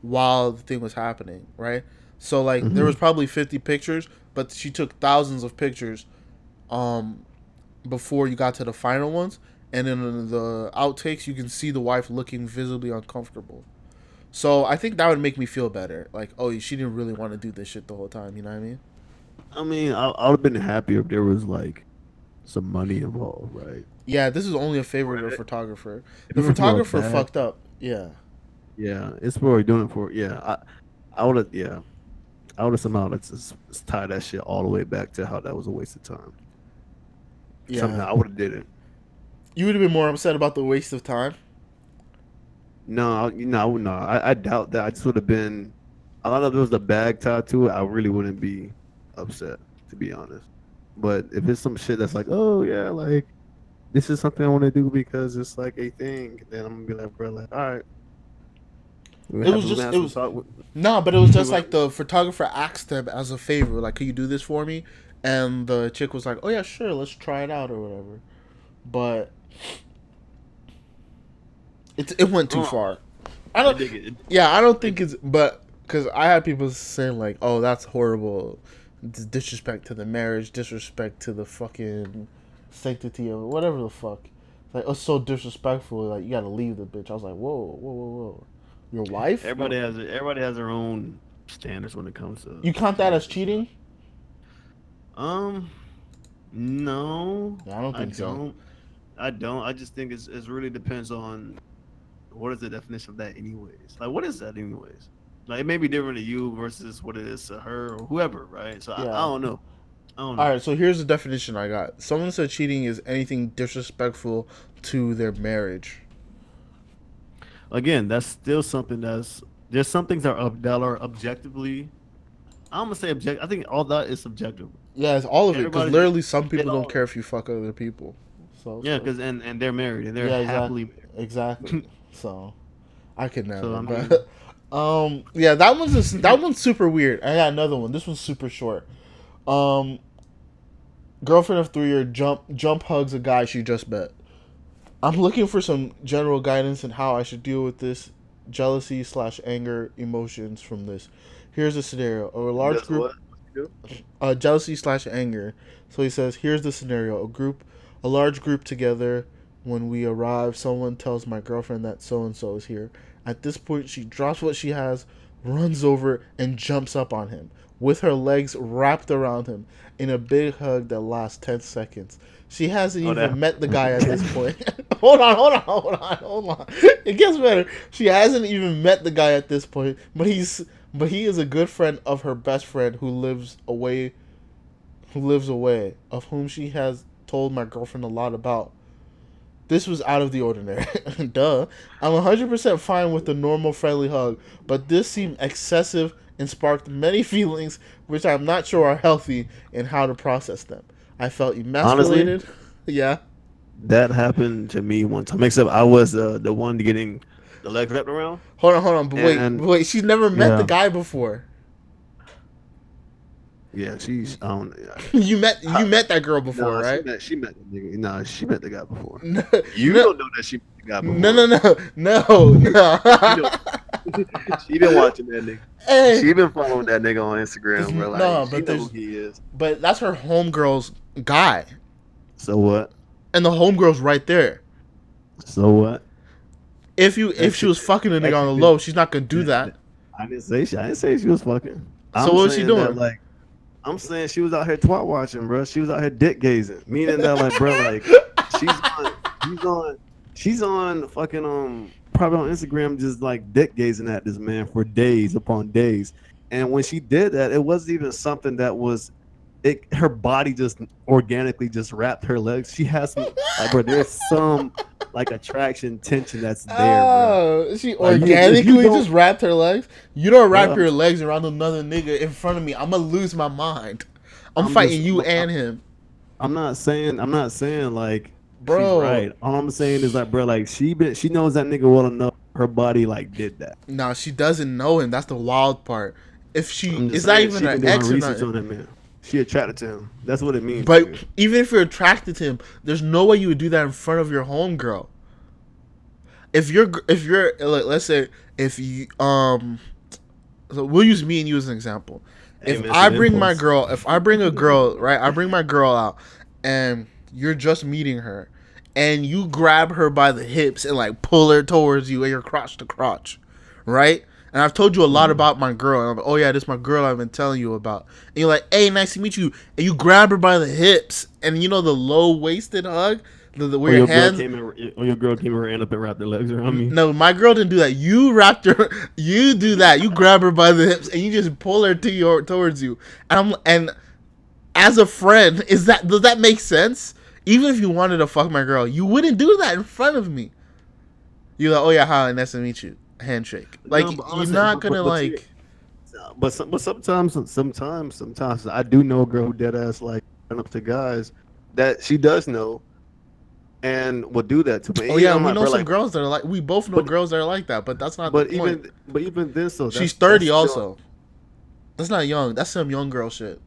while the thing was happening, right? So like there was probably 50 pictures, but she took thousands of pictures um before you got to the final ones and in the outtakes you can see the wife looking visibly uncomfortable. So I think that would make me feel better. Like, oh, she didn't really want to do this shit the whole time, you know what I mean? I mean, I, I would have been happier if there was like some money involved, right? Yeah, this is only a favor to a photographer. The it was more photographer bad- fucked up. Yeah. Yeah, it's for doing it for. Yeah, I, I would have. Yeah, I would have somehow let's tie that shit all the way back to how that was a waste of time. Somehow Yeah. I would have did it. You would have been more upset about the waste of time. No, I- you know, no, I, I doubt that. I just would have been. A lot of it was a bag tied to it. I really wouldn't be upset, to be honest. But if it's some shit that's like, oh yeah, like this is something I want to do because it's like a thing, then I'm gonna be like, bro, like, all right. It was just- it was- No, but it was just like the photographer asked them as a favor, like, "Could you do this for me?" And the chick was like, "Oh yeah, sure, let's try it out or whatever." But it it went too Oh. far. I don't. dig it. Yeah, I don't think it's. But because I had people saying like, "Oh, that's horrible, Dis- disrespect to the marriage, disrespect to the fucking sanctity of whatever the fuck." Like, oh, so disrespectful. Like, you gotta leave the bitch. I was like, whoa, whoa, whoa, whoa. Your wife? Everybody has everybody has their own standards when it comes to. You count that as cheating? Um, no, I don't think so. don't. I don't. I just think it's it really depends on what is the definition of that, anyways. Like, what is that, anyways? Like, it may be different to you versus what it is to her or whoever, right? So I, Yeah. I don't know. I don't know. All right, so here's the definition I got. Someone said cheating is anything disrespectful to their marriage. Again, that's still something that's there's some things that are that are objectively. I'm gonna say object. I think all that is subjective. Yeah, it's all of it. Because literally, some people don't care if you fuck other people. So Yeah, so- because and and they're married and they're Yeah, happily exactly. married. Exactly. so I could never. So, I mean- um, yeah, that one's just, that one's super weird. I got another one. This one's super short. Um, girlfriend of three year jump jump hugs a guy she just met. I'm looking for some general guidance on how I should deal with this jealousy slash anger emotions from this. Here's the scenario: a large That's group uh, jealousy slash anger. So he says, here's the scenario: a group, a large group together. When we arrive, someone tells my girlfriend that so and so is here. At this point, she drops what she has, runs over, and jumps up on him with her legs wrapped around him in a big hug that lasts ten seconds. She hasn't Oh, even that- met the guy at this point. hold on, hold on, hold on, hold on. It gets better. She hasn't even met the guy at this point, but he's but he is a good friend of her best friend who lives away who lives away, of whom she has told my girlfriend a lot about. This was out of the ordinary. Duh. I'm 100% fine with the normal friendly hug, but this seemed excessive and sparked many feelings which I'm not sure are healthy and how to process them. I felt emasculated. yeah. That happened to me one time. Except I was uh, the one getting the legs wrapped around. Hold on, hold on. But wait, And- but wait. She's never met Yeah. the guy before. Yeah, she's. I don't. you met you met that girl before, no, right? She met, she met the nigga. No, she met the guy before. No, You no, don't know that she met the guy before. no, no, no, no, no. she been watching that nigga. hey, She been following that nigga on Instagram, bro. Like, No, she but know there's- who he is. but that's her homegirl's guy, So what? and the homegirl's right there. So what? If you if she was fucking a nigga on the low, she's not gonna do that. I didn't say she. I didn't say she was fucking. I'm what was she doing? that, like, I'm saying she was out here twat watching, bro. She was out here dick gazing, meaning that, like, bro, like, she's on, she's on, she's on fucking um probably on Instagram just like dick gazing at this man for days upon days. And when she did that, it wasn't even something that was it her body just organically just wrapped her legs. She has some like bro, there's some like attraction tension that's there, bro. Oh, she Like, you- organically you don't- just wrapped her legs. You don't wrap Yeah. your legs around another nigga in front of me. I'm gonna lose my mind. I'm, I'm fighting just- you and him. I'm not saying I'm not saying like Bro. she's right. All I'm saying is like bro, like she been she knows that nigga well enough. Her body like did that. No, she doesn't know him. That's the wild part. If she, it's not even an ex or nothing. on that man. She attracted to him. That's what it means. But even if you're attracted to him, there's no way you would do that in front of your homegirl. If you're, if you're, like, let's say, if you, um, so we'll use me and you as an example. Hey, if man, I bring my girl, if I bring a girl, right, I bring my girl out, and you're just meeting her, and you grab her by the hips and like pull her towards you, and you're crotch to crotch, right? And I've told you a Mm. lot about my girl. And I'm like, oh yeah, this is my girl I've been telling you about. And you're like, hey, nice to meet you. And you grab her by the hips, and you know the low waisted hug, the, the Or where your your girl hands. came in, or your girl came and ran up and wrapped her legs around me. No, my girl didn't do that. You wrapped her. You do that. You grab her by the hips and you just pull her to your towards you. And I'm and as a friend, is that does that make sense? Even if you wanted to fuck my girl, you wouldn't do that in front of me. You're like, oh yeah, hi, nice to meet you. Handshake. Like No, but you're not gonna but- but like. But some, but sometimes, sometimes, sometimes I do know a girl who dead ass like run up to guys that she does know, and will do that to me. Oh yeah, we like, know some like- girls that are like. We both know But- girls that are like that, but that's not But the point. even, but even this, so She's thirty also. That's not young. That's some young girl shit.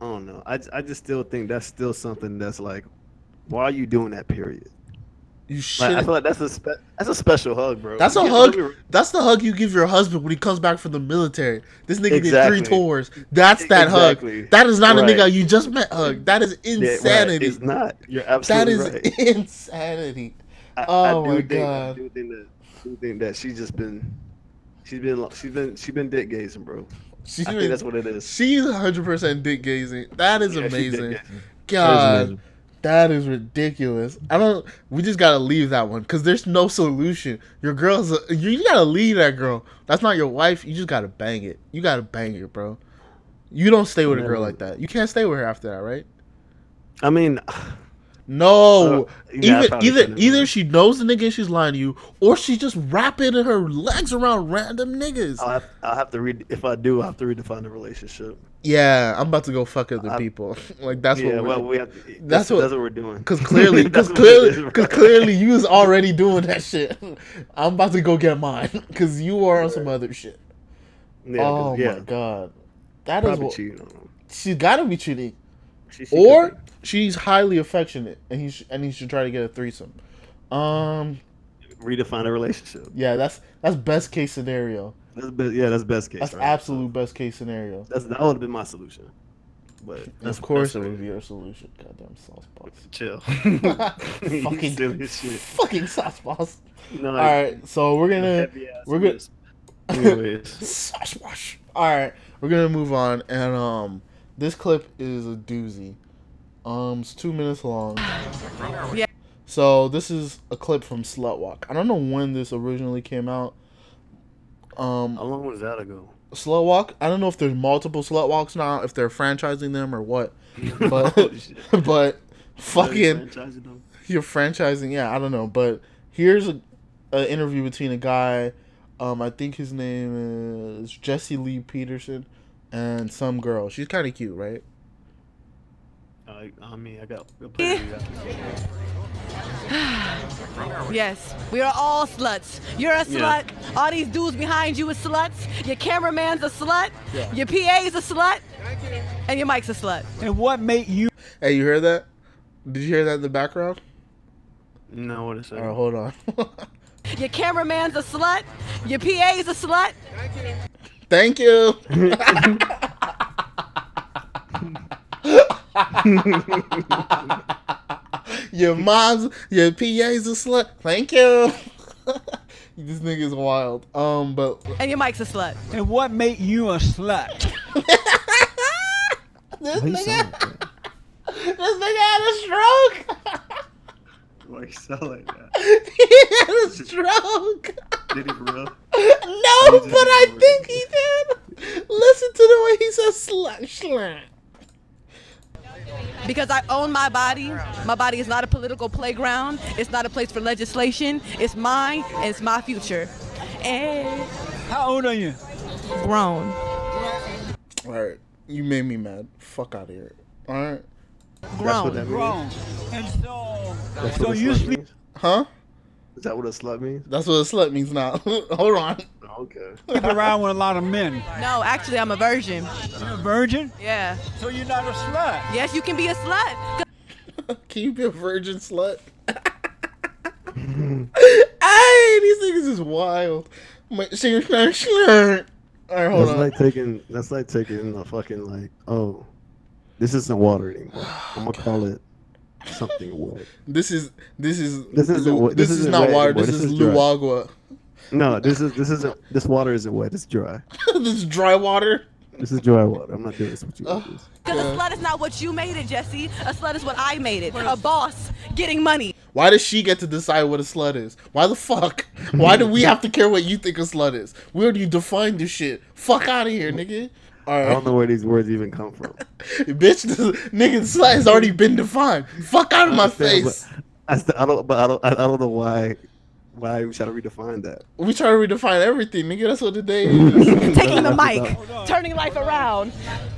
I don't know. I, I just still think that's still something that's like, why are you doing that? Period. You Like, should. I feel like that's a spe- that's a special hug, bro. That's a Yeah, hug. me- That's the hug you give your husband when he comes back from the military. This nigga Exactly. did three tours. That's that Exactly. hug. That is not a nigga you just met hug. That is Yeah, right. insanity. It's not. You're that absolutely is right. insanity. I, Oh I do my think, God. I do think that. I do think that she's just been, she's been, she's been, she's been dick gazing, bro. She's I think that's what it is. She's 100% dick gazing. That is Yeah, amazing. gazing. That is God, amazing. that is ridiculous. I don't. We just gotta leave that one because there's no solution. Your girl's. A, you, you gotta leave that girl. That's not your wife. You just gotta bang it. You gotta bang it, bro. You don't stay with a girl like that. You can't stay with her after that, right? I mean, No. Uh, yeah, I even either either she knows the nigga and she's lying to you, or she just wrapping her legs around random niggas. I'll have, I'll have to read. If I do, I have to redefine the relationship. yeah, I'm about to go fuck other I- people. like that's yeah, what. well, we're, we have. To, that's that's, what- what. That's what we're doing. Because clearly, because That's what it is, clearly, bro. because clearly, you was already doing that shit. I'm about to go get mine because you are on some other shit. Yeah, 'cause- oh yeah, my god, that is probably what cheating on him. she's got to be cheating, She, she or could be. She's highly affectionate and he sh- and he should try to get a threesome. Um, redefine a relationship. yeah, that's that's best case scenario. That's best. Yeah, that's best case. That's right? absolute best case scenario. That's that would have been my solution. But that's, of course, it would be your solution. Goddamn sauce boss. chill. Fucking silly shit. fucking sauce boss. No, All right, so we're gonna we're gonna. Anyways, Sauce. All right, we're gonna move on, and um, this clip is a doozy. Um, it's two minutes long. Yeah. So this is a clip from Slut Walk. I don't know when this originally came out. Um, how long was that ago? Slut Walk. I don't know if there's multiple Slut Walks now, if they're franchising them or what. But Oh, but fucking Franchising them? you're franchising. Yeah, I don't know, but here's a, a interview between a guy. Um, I think his name is Jesse Lee Peterson, and some girl. She's kind of cute, right? I, I mean, I got. got plenty of that. Yes, we are all sluts. You're a Yeah. slut. All these dudes behind you are sluts. Your cameraman's a slut. Yeah. Your PA's a slut. And your mic's a slut. And what made you Hey, you hear that? Did you hear that in the background? No, what is All right, that? hold on. Your cameraman's a slut. Your PA's a slut. Thank you. your mom's, your PA's a slut. Thank you. this nigga's wild. Um, but And your mic's a slut. and what made you a slut? this Why nigga, sound this nigga had a stroke. Why you sound like that? he had a stroke. Did he for real? No, but I think he did. Listen to the way he says slut slut. Because I own my body. My body is not a political playground. It's not a place for legislation. It's mine and it's my future. And How old are you? grown. All right, you made me mad. Fuck out of here. All right, That's what Grown. that means. Grown. And so, That's so you sleep. huh? Is that what a slut means? That's what a slut means now. Hold on. Okay. sleep around with a lot of men. No, actually, I'm a virgin. You're a virgin, Yeah. so you're not a slut. Yes, you can be a slut. Can you be a virgin slut? hey, these niggas is wild. My- sing- sing- sing- All right, hold That's on. like taking. That's like taking a fucking like. Oh, this isn't water anymore. I'm gonna call it something wet. This is this is This isn't Lu- this, this is isn't water. This, This is is luagua. No, this is this isn't. This water isn't wet. It's dry. this is dry water. This is dry water. I'm not doing this with you. Oh. bitches. Because a slut is not what you made it, Jesse. A slut is what I made it. A boss getting money. Why does she get to decide what a slut is? Why the fuck? Why do we have to care what you think a slut is? We already defined this shit. Fuck out of here, nigga. All I don't know where these words even come from. bitch. This, nigga, slut has already been defined. Fuck out of my understand, face. I, st- I don't. But I don't. I, I don't know why. Why we try to redefine that. We try to redefine everything, nigga. That's what the day is. Taking the mic. Turning life around.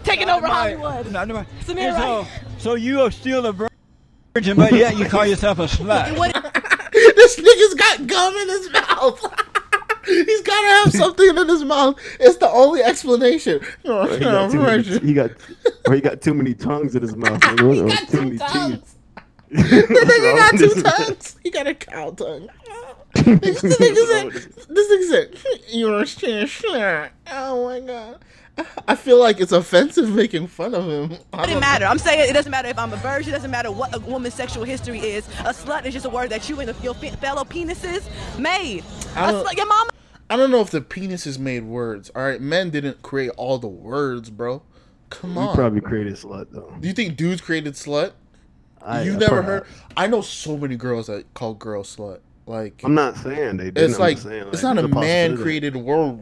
Taking over Hollywood. Not. Samir so, so you are still a virgin, but yet you call yourself a slut. This nigga's got gum in his mouth. He's gotta have something in his mouth. It's the only explanation. Or he, got too many, he got, or he got too many tongues in his mouth. He or got too two many tongues. The nigga got two tongues. He got a cow tongue. this nigga said, this nigga said, you're a. Oh my god. I feel like it's offensive making fun of him. It doesn't matter. I'm saying it doesn't matter if I'm a virgin. It doesn't matter what a woman's sexual history is. A slut is just a word that you and your fellow penises made. I A don't- slut, your mama. I don't know if the penises made words. All right, men didn't create all the words, bro. Come You on. probably created slut though. Do you think dudes created slut? I, You've I never probably- heard. I know so many girls that call girls slut. Like I'm not saying they did. it's I'm like just saying, it's not a man created word.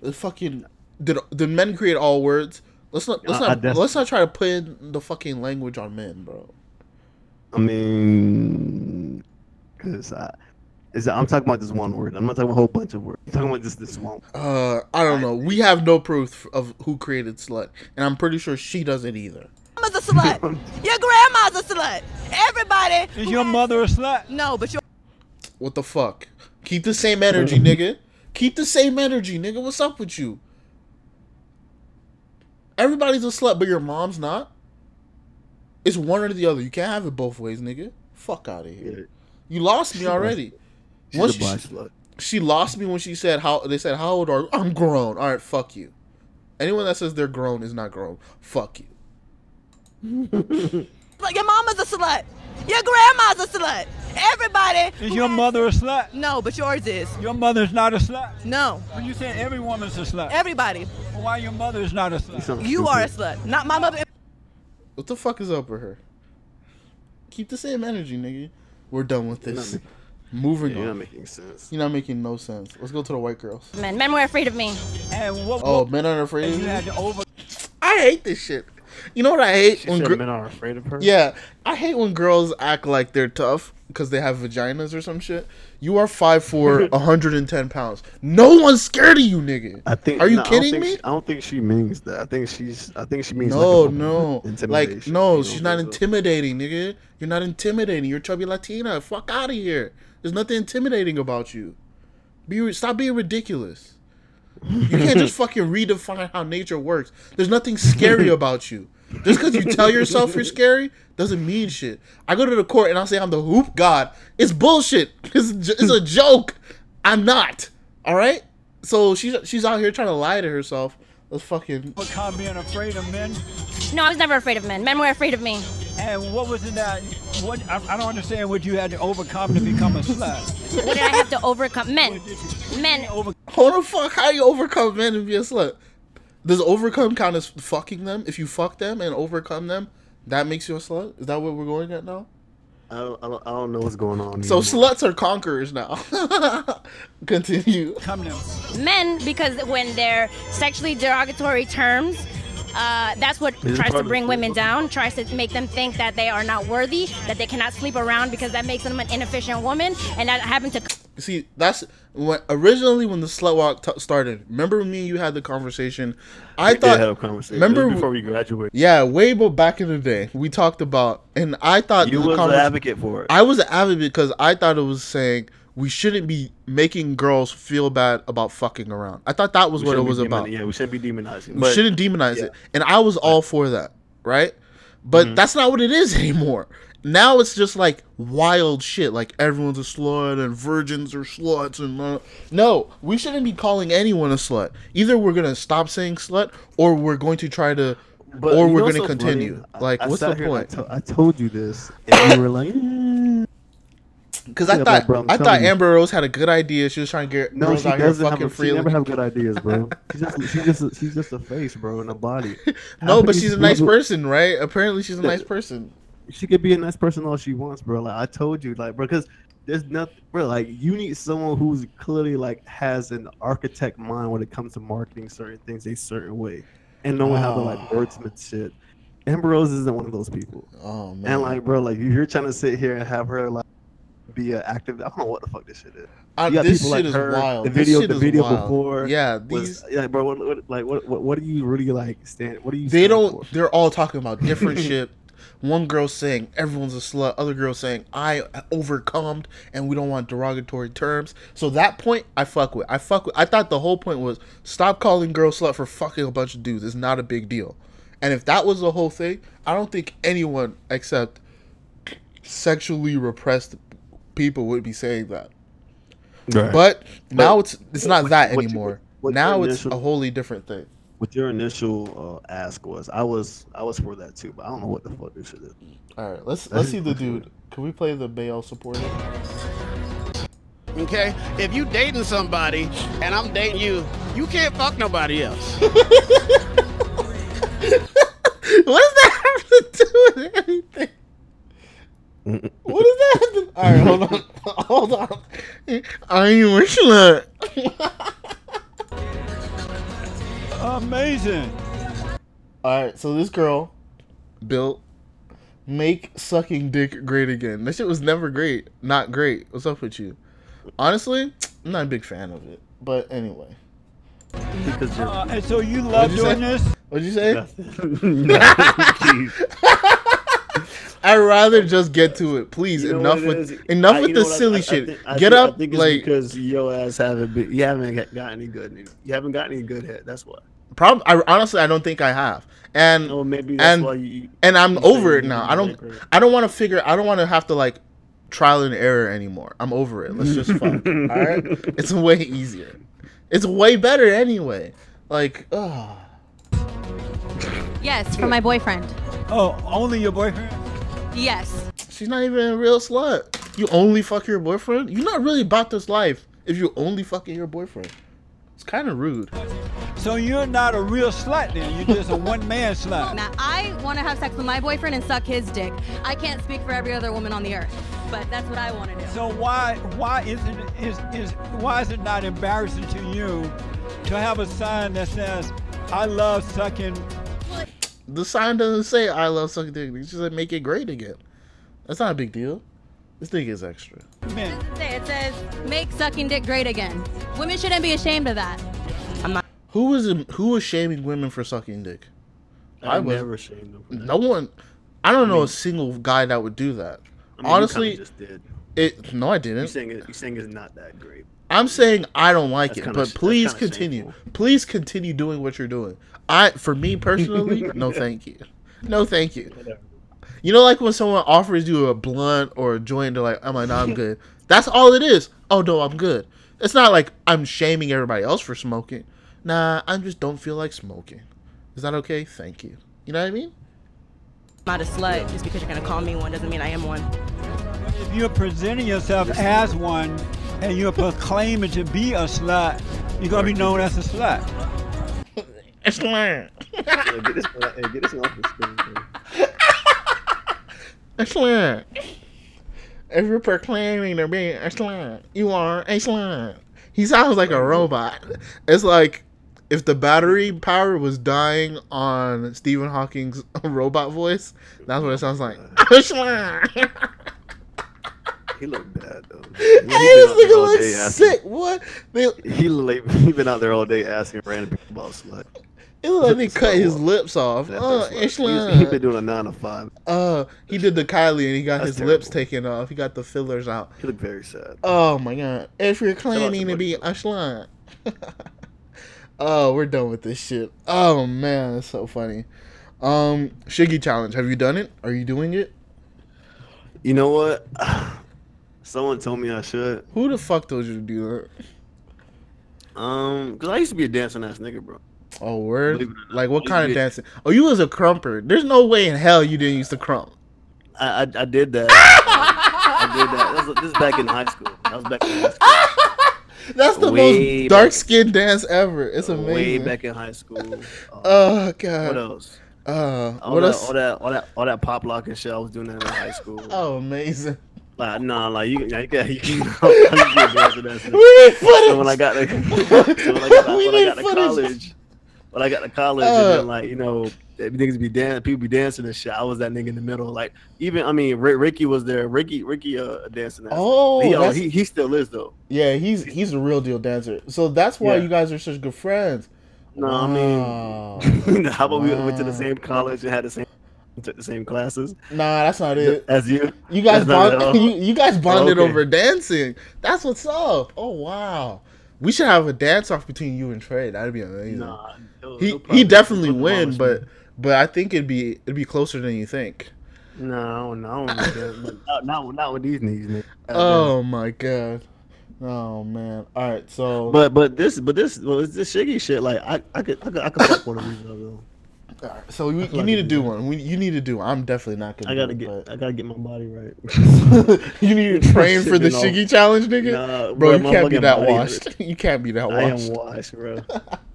The fucking did did men create all words? Let's not let's I- I not def- let's not try to put in the fucking language on men, bro. I mean, because I, is I'm talking about this one word. I'm not talking about a whole bunch of words. I'm talking about just this one. Uh, I don't know. We have no proof of who created slut, and I'm pretty sure she doesn't either. Mama's a slut. your grandma's a slut. Everybody. Is your has- mother a slut? No, but your What the fuck? Keep the same energy, nigga. Keep the same energy, nigga. What's up with you? Everybody's a slut, but your mom's not. It's one or the other. You can't have it both ways, nigga. Fuck out of here. Yeah, You lost me already. she's Once a she- slut. She lost me when she said how they said how old are you? I'm grown. All right, fuck you. Anyone that says they're grown is not grown. Fuck you. like your mama's a slut. Your grandma's a slut. Everybody. Is your has- mother a slut? No, but yours is. Your mother's not a slut? No. When you said every woman's a slut, Everybody. well, why your mother's not a slut? Something You are a slut. Not my mother. What the fuck is up with her? Keep the same energy, nigga. We're done with this. Moving yeah, You're not making sense. You're not making no sense. Let's go to the white girls. Men, men were afraid of me. And what, Oh, men aren't afraid of you you. had to over I hate this shit. You know what I hate? She when said gr- men are afraid of her. yeah, I hate when girls act like they're tough because they have vaginas or some shit. You are five for 110 pounds. No one's scared of you, nigga. I think. Are you no, kidding think me? She, I don't think she means that. I think she's. I think she means. No, like no. Like, no, You she's know, not so- intimidating, nigga. You're not intimidating. You're chubby Latina. Fuck out of here. There's nothing intimidating about you. Be stop being ridiculous. You can't just fucking redefine how nature works. There's nothing scary about you. Just because you tell yourself you're scary doesn't mean shit. I go to the court and I say I'm the hoop god. It's bullshit. It's, it's a joke. I'm not. All right. So she's she's out here trying to lie to herself. Let's fucking overcome being afraid of men? No, I was never afraid of men. Men were afraid of me. And what was it that? What I, I don't understand what you had to overcome to become a slut. What did I have to overcome? Men. Men. Over, Hold the fuck, how you overcome men and be a slut? Does overcome count as fucking them? If you fuck them and overcome them, that makes you a slut? Is that what we're going at now? I don't, I don't, I don't know what's going on. So anymore. sluts are conquerors now. Continue. Come now. Men, because when they're sexually derogatory terms, uh, that's what Is it tries to bring the- women down, tries to make them think that they are not worthy, that they cannot sleep around because that makes them an inefficient woman, and that happened to See, that's when originally when the slut walk t- started. Remember me? and You had the conversation. I We did thought. have a conversation. Remember before we graduated. Yeah, way back in the day, we talked about, and I thought You was an advocate for it. I was an advocate because I thought it was saying we shouldn't be making girls feel bad about fucking around. I thought that was We what it was demon- about. Yeah, we shouldn't be demonizing. We shouldn't demonize yeah. it, and I was all for that, right? But Mm-hmm. that's not what it is anymore. Now it's just like wild shit, like everyone's a slut and virgins are sluts, and uh, no, we shouldn't be calling anyone a slut. Either we're gonna stop saying slut, or we're going to try to, But or we're gonna so continue. funny? Like, I what's the here and I point? to- I told you this, and you were like, "Eh." Because I thought bro, I thought you. Amber Rose had a good idea. She was trying to get No, girls she out here doesn't have. fucking A, she never have good ideas, bro. She's just, she's just, a, she's just a face, bro, and a body. no, but she's a nice person, right? Apparently, she's a nice person. She could be a nice person all she wants, bro. Like I told you, like, bro, because there's nothing, bro. Like you need someone who's clearly like has an architect mind when it comes to marketing certain things a certain way, and knowing how to like Ah. wordsmith shit. Amber Rose isn't one of those people. Oh man. And like, bro, like you're trying to sit here and have her like be an active. I don't know what the fuck this shit is. Uh, You got this shit like is her, wild. The video, the video wild. before. Yeah, was, these yeah, bro. What, what, like, what, what, what do you really like stand? What do you? they don't. for? They're all talking about different shit. One girl saying everyone's a slut. Other girl saying I overcome and we don't want derogatory terms. So that point I fuck with. I fuck with. I thought the whole point was stop calling girls slut for fucking a bunch of dudes. It's not a big deal. And if that was the whole thing, I don't think anyone except sexually repressed people would be saying that. Right. But now But it's it's not what- that what anymore. what now your it's a wholly different thing. what your initial uh, ask was. I was I was for that too, but I don't know what the fuck this shit is. All right, let's let's see the dude. Can we play the Bale supporter? Okay? If you dating somebody and I'm dating you, you can't fuck nobody else. what does that have to do with anything? What does that? All right, hold on, hold on. Are you a slut? Amazing. All right, so this girl built make sucking dick great again. That shit was never great. Not great. What's up with you? Honestly, I'm not a big fan of it. But anyway, Because you're Uh, and so you love you doing say? this? what'd you say? Nothing. I'd rather just get to it, please. You know enough with is? enough I- with the what I- silly I- I shit. think- get think- up, I think it's like because your ass haven't been, you haven't got, got any good. You haven't got any good head. That's why. Prob- I honestly I don't think I have. And Oh, maybe that's and why you. and I'm you over it now. I don't like. I don't want to figure I don't want to have to like trial and error anymore. I'm over it. Let's just fuck. all right? It's way easier. It's way better anyway. Like, ugh. Yes, from my boyfriend. Oh, only your boyfriend? Yes. She's not even a real slut. You only fuck your boyfriend? You're not really about this life if you only fucking your boyfriend. It's kind of rude. So you're not a real slut then. You're just a one man slut. Now, I want to have sex with my boyfriend and suck his dick. I can't speak for every other woman on the earth, but that's what I want to do. So why why is it is is why is it not embarrassing to you to have a sign that says I love sucking The sign doesn't say I love sucking dick. It just said make it great again. That's not a big deal. This thing is extra. men? Say, It says, make sucking dick great again. Women shouldn't be ashamed of that. I'm not. Who was who was shaming women for sucking dick? I was- never shamed them. for that. No one. I don't know mean- a single guy that would do that. I mean, Honestly, kinda just did. it. No, I didn't. saying it? You saying it's not that great? I'm saying I don't like That's it, kinda but sh- please continue. shameful. Please continue doing what you're doing. I, for me personally, no, thank you. No, thank you. You know, like when someone offers you a blunt or a joint, they're like, "I'm like, no, I'm good." That's all it is. Oh no, I'm good. It's not like I'm shaming everybody else for smoking. Nah, I just don't feel like smoking. Is that okay? Thank you. You know what I mean? I'm not a slut. Just because you're gonna call me one doesn't mean I am one. If you're presenting yourself as one and you're proclaiming to be a slut, you're gonna be known as a slut. It's land. Yeah, get this, hey, get this off the screen. bro. It's land. If you're proclaiming to be a slut, you are a slut. He sounds like a robot. It's like if the battery power was dying on Stephen Hawking's robot voice, that's what it sounds like. I'm a slut. He looked bad though. Hey, He this nigga looks asking- sick. What? They, He like he been out there all day asking random people about slut. it looked like they cut his lips off. That's Oh, slut. it's He's- slut. He been doing a nine to five. Uh, he did the Kylie and he got That's his lips taken off. He got the fillers out. He looked very sad. Oh my god! If you're claiming to be a slut, oh, we're done with this shit. Oh man, that's so funny. Um, Shiggy challenge. Have you done it? Are you doing it? You know what? Someone told me I should. Who the fuck told you to do that? Um, cause I used to be a dancing ass nigga, bro. Oh, word. Believe it or not. Like what kind of dancing? Oh, you was a krumper. There's no way in hell you didn't used to krump. I I, I did that. I did that. This, was- this is back in high school. That was back in high school. That's the Way most dark skinned dance ever. It's amazing. Way back in high school. Oh god. What else? Uh, All what that, else? all that, all that, all that pop lock and shit. I was doing that in high school. Oh, amazing. Like, nah, like you, you got, you you dancing, dancing. We need footage. So when I got to, so when I got, We when I got to college, when I got to college, Uh. and then like you know, the niggas be dancing, people be dancing and shit. I was that nigga in the middle. Like even, I mean, Rick, Ricky was there. Ricky, Ricky, uh, dancing. Oh, he, oh, he, he still is though. Yeah, he's he's a real deal dancer. So that's why Yeah. you guys are such good friends. No, Wow. I mean, how about we went to the same college and had the same, took the same classes Nah, that's not it. as you? You guys That's not it at bond, you, you guys bonded Okay. over dancing. That's what's up. Oh wow. We should have a dance off between you and Trey. That'd be amazing. Nah, he he definitely win, but but I think it'd be it'd be closer than you think. No, no, not, not, not with these knees, man. Oh my god. Oh man. All right. So But but this but this well it's this shiggy shit like I I could I could, I could fuck one of these up, though. All right, so you, you like need to do do one. We, you need to do. One. I'm definitely not gonna. I gotta do get it, I gotta get my body right. you need to train for the Shit. Shiggy challenge, nigga. Nah, bro, bro, you can't be that washed. hurt. you can't be that I washed. am washed, bro.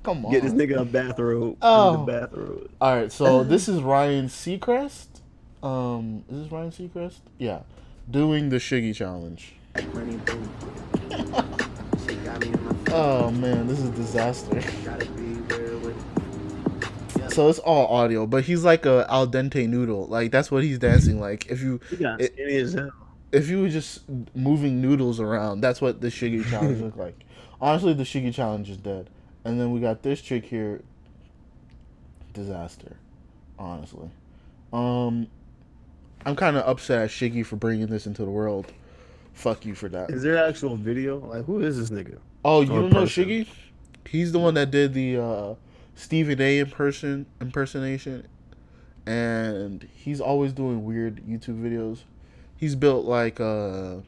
Come on. Get this nigga a bathrobe. Oh. The bathrobe. All right, so this is Ryan Seacrest. Um, is this Ryan Seacrest? Yeah, doing the Shiggy challenge. Oh man, this is a disaster. So it's all audio, but he's like a al dente noodle. Like that's what he's dancing like. If you got it- hell. if you were just moving noodles around, that's what the Shiggy challenge looked like. Honestly, the Shiggy challenge is dead. And then we got this chick here. Disaster, honestly. Um, I'm kind of upset at Shiggy for bringing this into the world. Fuck you for that. Is there actual video? Like who is this nigga? Oh, you Or don't know? Shiggy? He's the one that did the uh, Stephen A. imperson impersonation, and he's always doing weird YouTube videos. He's built like a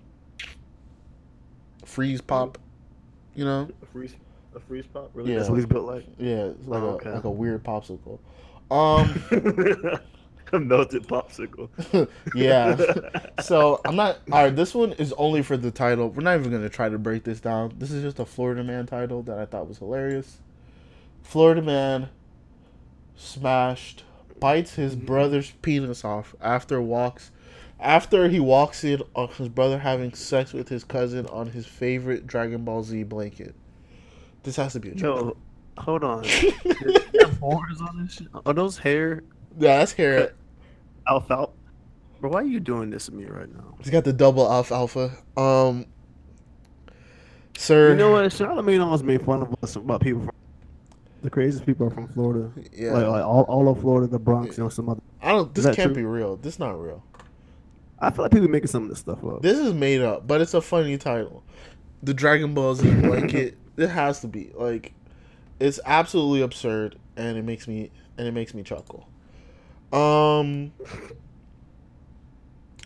freeze pop, you know? A freeze a freeze pop? Really? Yeah. That's what he's built like? Yeah, it's like Oh, a okay. like a weird popsicle. Um, a melted popsicle. yeah. so I'm not. All right, this one is only for the title. We're not even gonna try to break this down. This is just a Florida Man title that I thought was hilarious. Florida Man smashed bites his brother's penis off after walks after he walks in on his brother having sex with his cousin on his favorite Dragon Ball Z blanket. This has to be a joke. Yo, hold on. Does he have horns on this shit? Are those hair? Yeah, that's hair. Alfalfa. Bro, why are you doing this to me right now? He's got the double alfalfa. Um, sir. You know what? Charlamagne always made fun of us about people from the craziest people are from Florida. Yeah. Like, like all, all of Florida, the Bronx, you know, some other. I don't. This can't true? be real. This is not real. I feel like people making some of this stuff up. This is made up, but it's a funny title. The Dragon Ball Z blanket. it has to be like, it's absolutely absurd, and it makes me and it makes me chuckle. Um,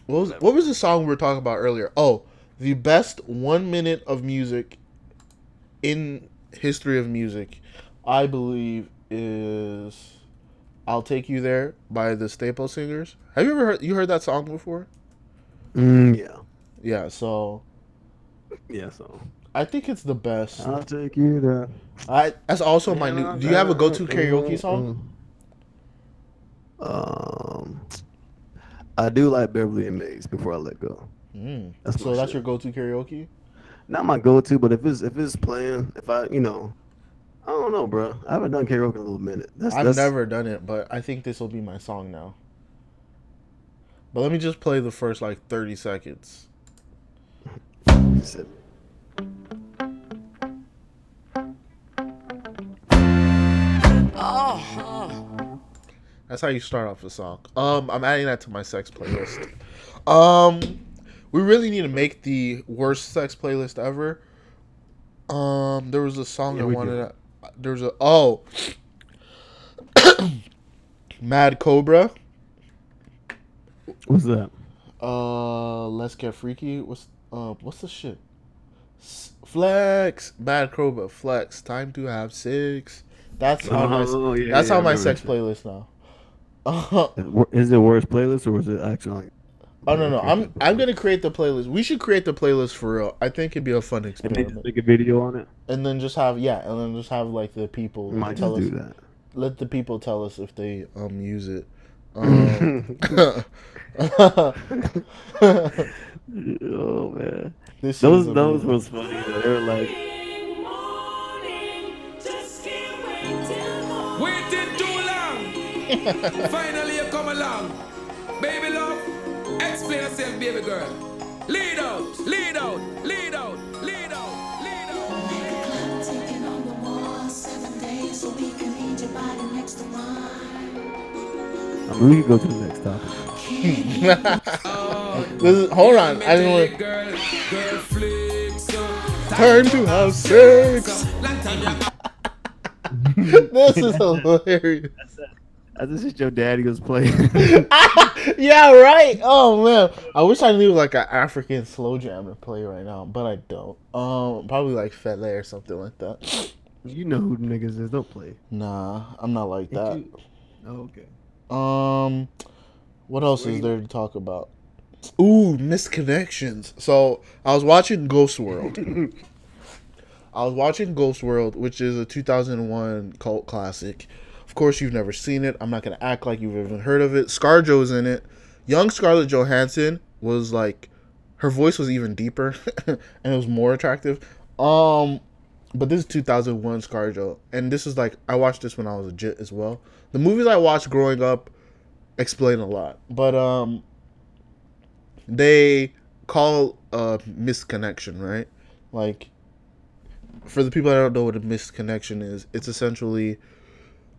what was what was the song we were talking about earlier? Oh, the best one minute of music in history of music, I believe, is "I'll Take You There" by the Staple Singers. Have you ever heard you heard that song before? Mm, yeah. Yeah, so Yeah, so. I think it's the best. I'll take you there. I that's also my new. Do you have a go-to karaoke song? Um, I do like Beverly and Maze before I let go. Mm. That's so that's shit. your go-to karaoke? Not my go-to, but if it's if it's playing, if I you know, I don't know, bro. I haven't done karaoke in a little minute. That's I've that's, never done it, but I think this will be my song now. But let me just play the first like 30 seconds. That's how you start off a song. Um, I'm adding that to my sex playlist. Um, we really need to make the worst sex playlist ever. Um, there was a song Yeah, I wanted. To, there was a oh, Mad Cobra. What's that? Uh, let's get freaky. What's uh, what's the shit? S- Flex, Mad Cobra, Flex. Time to have sex. That's how my Oh, yeah, that's yeah, my sex playlist now. Is it worst playlist or is it actually? Like, Oh no no! I'm I'm gonna create the playlist. We should create the playlist for real. I think it'd be a fun and they experiment. just make a video on it. And then just have yeah, and then just have like the people We might tell just us. do that. Let the people tell us if they um use it. Um, oh man, This those those amazing. was funny. Though. They were like, Waiting too long. Finally, you come along. Baby love, explain yourself, baby girl. Lead out, lead out, lead out, lead out, lead out. I mean, we can go to the next topic. Oh, this is hold on. I didn't want Girl, girl flicks. turn to have sex. this is hilarious. I this is your daddy was playing. yeah, right. Oh man, I wish I knew like an African slow jam to play right now, but I don't. Um, probably like Fela or something like that. you know who the niggas is. Don't play. Nah, I'm not like that. you- Oh, okay. Um, what else is there to talk about? Ooh, misconnections. So I was watching Ghost World. I was watching Ghost World, which is a 2001 cult classic. Of course, you've never seen it. I'm not gonna act like you've even heard of it. ScarJo's in it. Young Scarlett Johansson was like, her voice was even deeper, and it was more attractive. Um, but this is 2001 ScarJo, and this is like I watched this when I was a jit as well. The movies I watched growing up explain a lot, but um, they call a misconnection, right? Like, for the people that don't know what a misconnection is, it's essentially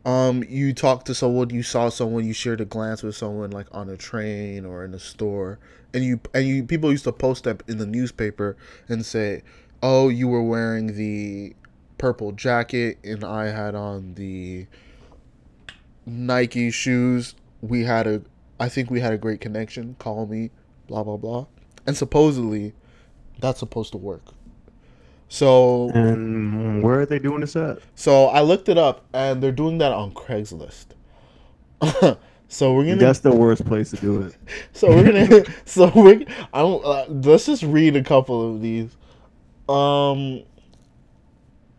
um you talk to someone, you saw someone, you shared a glance with someone like on a train or in a store, and you and you people used to post them in the newspaper and say, "Oh, you were wearing the purple jacket and I had on the Nike shoes. We had a I think we had a great connection. Call me, blah blah blah." And supposedly that's supposed to work. So And where are they doing this at? so I looked it up, and they're doing that on Craigslist. so we're gonna. That's the worst place to do it. so we're gonna. so we. I don't. Uh, let's just read a couple of these. Um.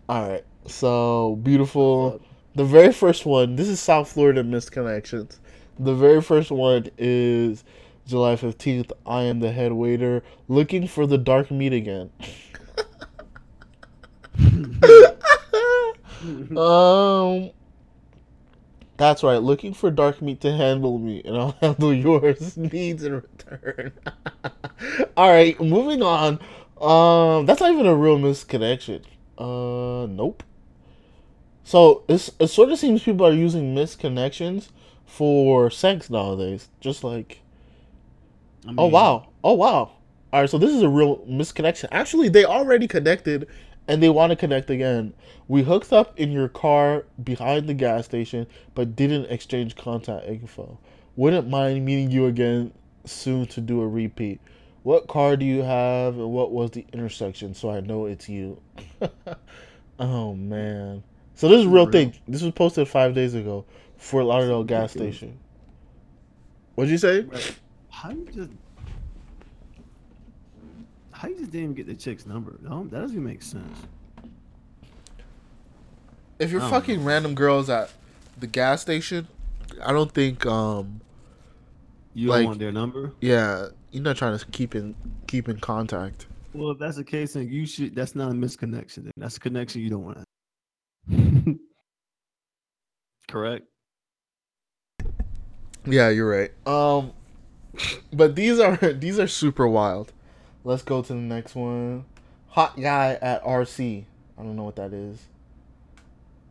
All right. So beautiful. The very first one. This is South Florida misconnections. The very first one is July fifteenth. I am the head waiter looking for the dark meat again. Um, that's right. Looking for dark meat to handle me, and I'll handle yours needs in return. All right, moving on. Um, that's not even a real misconnection. Uh, nope. So it's, it sort of seems people are using misconnections for sex nowadays. Just like, oh mean- wow, oh wow. All right, so this is a real misconnection. Actually, they already connected, and they want to connect again. We hooked up in your car behind the gas station, but didn't exchange contact info. Wouldn't mind meeting you again soon to do a repeat. What car do you have, and what was the intersection, so I know it's you. oh man. So this is a real thing. This was posted five days ago. Fort Lauderdale gas station. What'd you say? How you just how you just didn't even get the chick's number? No, that doesn't make sense. If you're I don't fucking random girls at the gas station, I don't think um You don't want their number? Yeah, you're not trying to keep in keep in contact. Well, if that's the case, then you should. That's not a misconnection. Then that's a connection you don't want to. Correct. Yeah, you're right. Um, but these are these are super wild. Let's go to the next one. Hot guy at RC. I don't know what that is.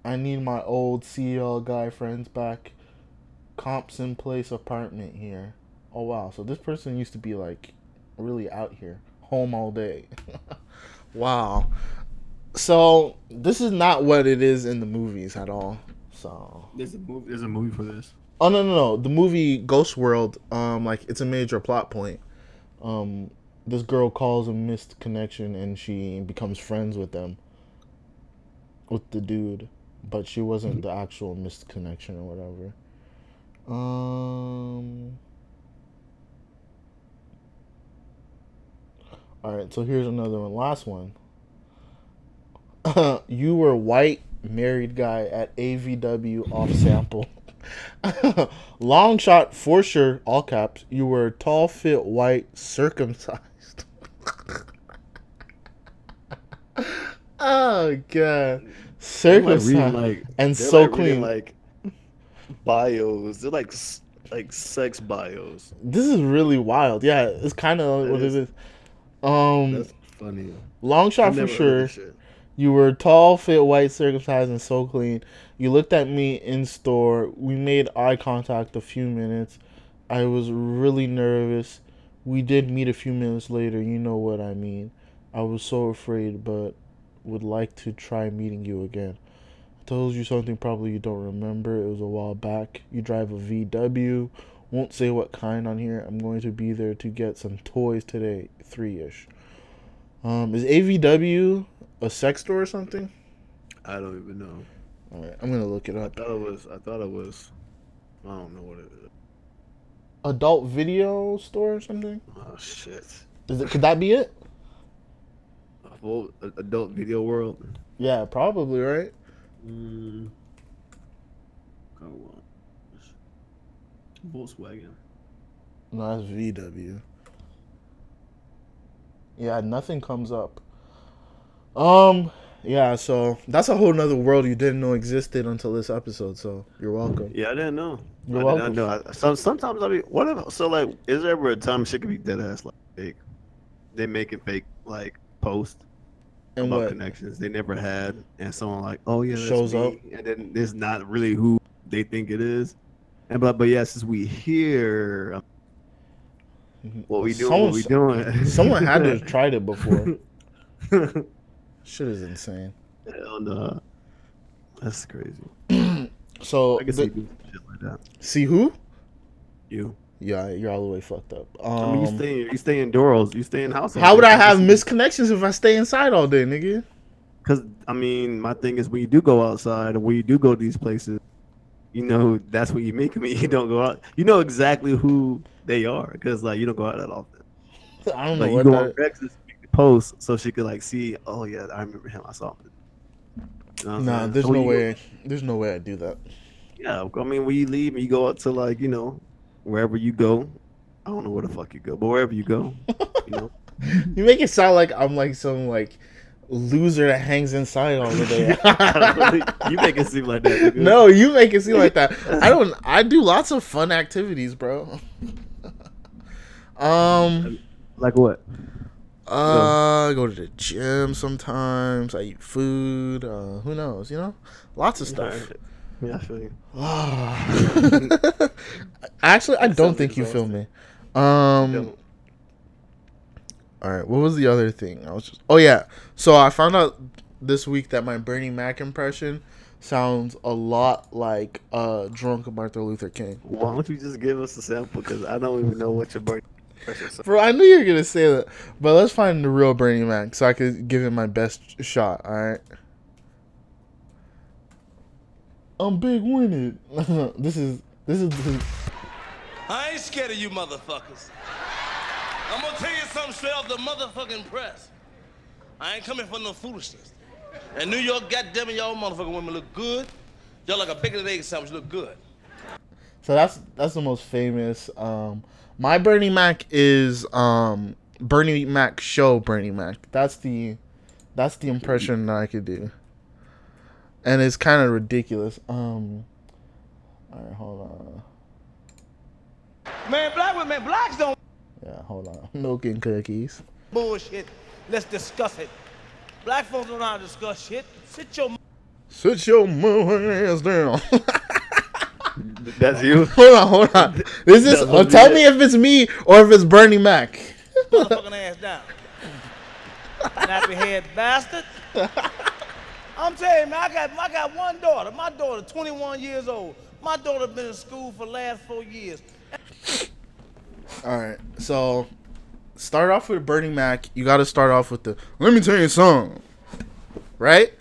I need my old CL guy friends back. Compson Place apartment here. Oh wow, so this person used to be like really out here, home all day. wow. So this is not what it is in the movies at all. So There's a movie. There's a movie for this. Oh no no no! The movie Ghost World, um, like it's a major plot point. Um, this girl calls a missed connection and she becomes friends with them, with the dude, but she wasn't the actual missed connection or whatever. Um. All right, so here's another one. Last one. you were white married guy at AVW off sample. Long shot for sure, all caps. You were tall, fit, white, circumcised. Oh god, circumcised reading, like and so like, reading, clean. like bios. They're like like sex bios. This is really wild. Yeah, it's kind of what is- it is. Um, That's funny. long shot for sure. You were tall, fit, white, circumcised, and so clean. You looked at me in store. We made eye contact a few minutes. I was really nervous. We did meet a few minutes later. You know what I mean. I was so afraid, but would like to try meeting you again. I told you something probably you don't remember. It was a while back. You drive a VW. Won't say what kind on here. I'm going to be there to get some toys today, three ish. Um, is AVW a sex store or something? I don't even know. All right, I'm gonna look it up. I thought it was. I thought it was. I don't know what it is. Adult video store or something? Oh shit. Is it? Could that be it? Well, a- adult video world. Yeah, probably right. Mm. Car wash. Volkswagen. No, that's VW. Yeah, nothing comes up. Um, yeah, so that's a whole nother world you didn't know existed until this episode. So you're welcome. Yeah, I didn't know. You're I welcome. did not know. I, some, sometimes I mean, whatever. So like, is there ever a time shit could be dead ass like fake? They making fake like post And about what? connections they never had, and someone like, oh yeah, Shows me, up. and then it's not really who they think it is. And but but yeah, since we here, um, what we doing? What we Someone- doing? Someone had to have tried it before. Shit is insane. Hell no. That's crazy. So I can the- see like that. see who? You. Yeah, you're all the way fucked up. Um, I mean, you stay you stay indoors. You stay in house. how would I have misconnections if I stay inside all day, nigga? Because I mean, my thing is when you do go outside and when you do go to these places, you know that's what you make them. You don't go out. You know exactly who they are because like you don't go out that often. I don't know Like you what go on that. Make the post so she could like see. Oh yeah, I remember him. I saw him. You know Nah, saying? there's So no you- way. There's no way I do that. Yeah, I mean when you leave and you go out to like you know wherever you go. I don't know where the fuck you go, but wherever you go, you know. You make it sound like I'm like some like loser that hangs inside all the day. you make it seem like that. nigga. No, you make it seem like that. I don't. I do lots of fun activities, bro. um, Like what? uh, I go to the gym sometimes. I eat food. Uh, who knows? You know, lots of stuff. Yeah, I feel you. Actually, I don't think you feel me. Um. All right. What was the other thing? I was just. Oh yeah. So I found out this week that my Bernie Mac impression sounds a lot like uh drunk Martin Luther King. Why don't you just give us a sample? Because I don't even know what your impression. Bro, I knew you were gonna say that, but let's find the real Bernie Mac so I could give him my best shot. All right. I'm big winning. this is this is. This is I ain't scared of you motherfuckers. I'm gonna tell you something straight off the motherfucking press. I ain't coming for no foolishness. And New York, goddamn it, y'all motherfucking women look good. Y'all like a bacon and egg sandwich look good. So that's that's the most famous. Um, my Bernie Mac is um, Bernie Mac show Bernie Mac. That's the that's the impression that I could do. And it's kind of ridiculous. Um, all right, hold on. Man, black women, blacks don't Yeah, hold on. Milk and cookies. bullshit. Let's discuss it. Black folks don't know how to discuss shit. Sit your Sit your mother ass down. That's you. hold on, hold on. Is this? That must be tell me if it's me or if it's Bernie Mac. motherfucking ass down. Nappy head bastard. I'm telling you, man, I got I got one daughter. My daughter, 21 years old. My daughter been in school for the last four years. All right, so start off with a Bernie Mac. You got to start off with the "Let me tell you something," right?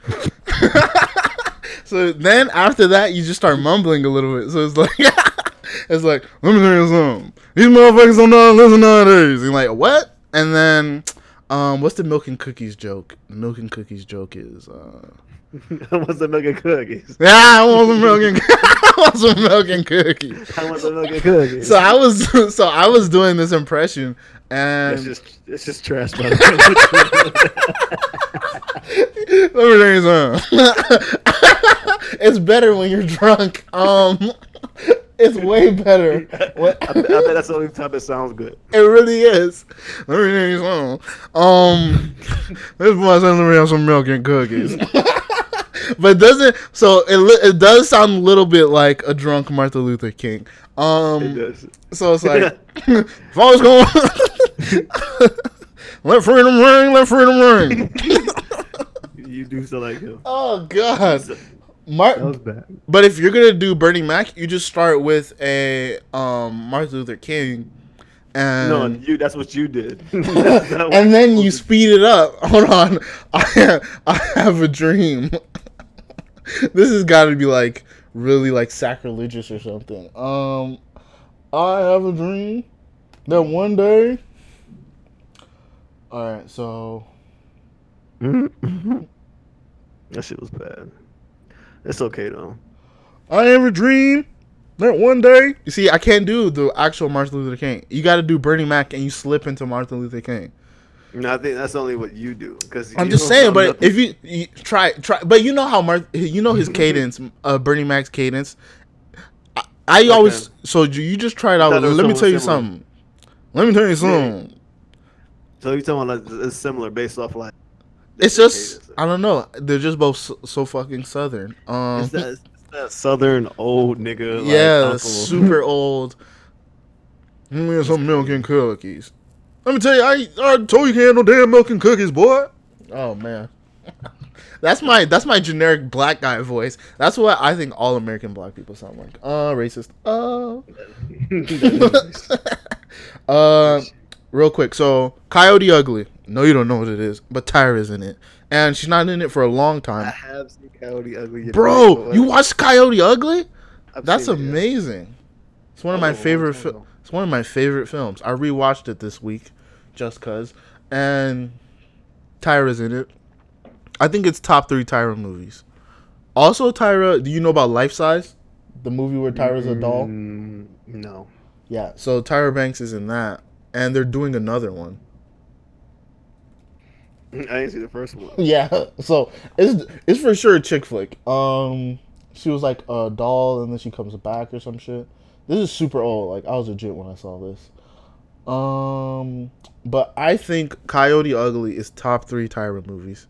so then after that, you just start mumbling a little bit. So it's like, it's like, "Let me tell you something." These motherfuckers don't know how to listen nowadays. And like, what? And then, um, what's the milk and cookies joke? The milk and cookies joke is, uh, What's the milk and cookies? yeah, I want some milk and I want some milk and cookies. I want some milk and cookies. So I was so I was doing this impression and It's just it's just trash, by the Let me tell you something. it's better when you're drunk. Um, it's way better. What? I, bet- I bet that's the only time it sounds good. It really is. Let me tell you something. Um, this boy said let me have some milk and cookies. But doesn't so it it does sound a little bit like a drunk Martin Luther King. Um, It does. So it's like if I was going, let freedom ring, let freedom ring. You do sound like him. Oh God, Martin. But if you're gonna do Bernie Mac, you just start with a um Martin Luther King, and No, you. That's what you did. and then you speed it up. Hold on, I have, I have a dream. this has got to be like really like sacrilegious or something. Um, I have a dream that one day. All right, so that shit was bad. It's okay though. I have a dream that one day. You see, I can't do the actual Martin Luther King. You got to do Bernie Mac, and you slip into Martin Luther King. No, I think that's only what you do. Because I'm just saying, but if you, you try, try, but you know how Martin, you know his cadence, uh, Bernie Mac's cadence. I, I always, so you just try it out. Let me tell you something. Let me tell you something. So you talking about like, it's similar based off like It's just, I don't know. They're just both so, so fucking southern. Um, it's that, it's that southern old nigga. Yeah, uncle. super old. Give me some milk and cookies. Let me tell you, I I told you can't no damn milk and cookies, boy. Oh man, that's my that's my generic black guy voice. That's what I think all American black people sound like. Uh, racist. Uh, uh, real quick. So Coyote Ugly. No, you don't know what it is, but Tyra's in it, and she's not in it for a long time. I have seen Coyote Ugly. Bro, you watched Coyote Ugly? I've That's seen it, yeah. amazing. It's one of That my was favorite. time Fi- ago. It's one of my favorite films. I rewatched it this week, just cause, and Tyra's in it. I think it's top three Tyra movies. Also, Tyra, do you know about Life Size, the movie where Tyra's a doll? Mm, no. Yeah. So Tyra Banks is in that, and they're doing another one. I didn't see the first one. Yeah. So it's it's for sure a chick flick. Um, she was like a doll, and then she comes back or some shit. This is super old. Like I was legit when I saw this. Um, but I think Coyote Ugly is top three Tyra movies.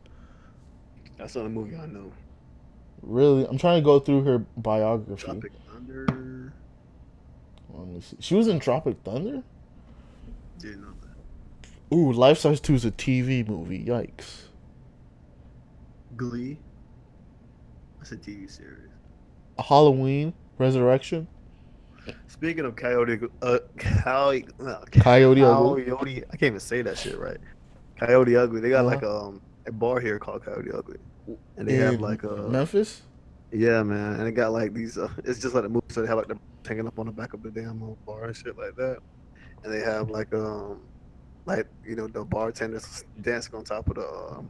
That's not a movie I know. Really, I'm trying to go through her biography. Tropic Thunder. Let me see. She was in Tropic Thunder. Didn't know that. Ooh, Life Size Two is a TV movie. Yikes. Glee. That's a TV series. Halloween Resurrection. Speaking of Coyote, uh, Coyote, uh, Coyote Ugly. Coyote, I can't even say that shit right. Coyote Ugly. They got Uh-huh. like um a bar here called Coyote Ugly, and they have like a Memphis. yeah man, and they got like these. Uh, it's just like a movie, so they have like the hanging up on the back of the damn uh, bar and shit like that, and they have like um like you know the bartenders dancing on top of the um,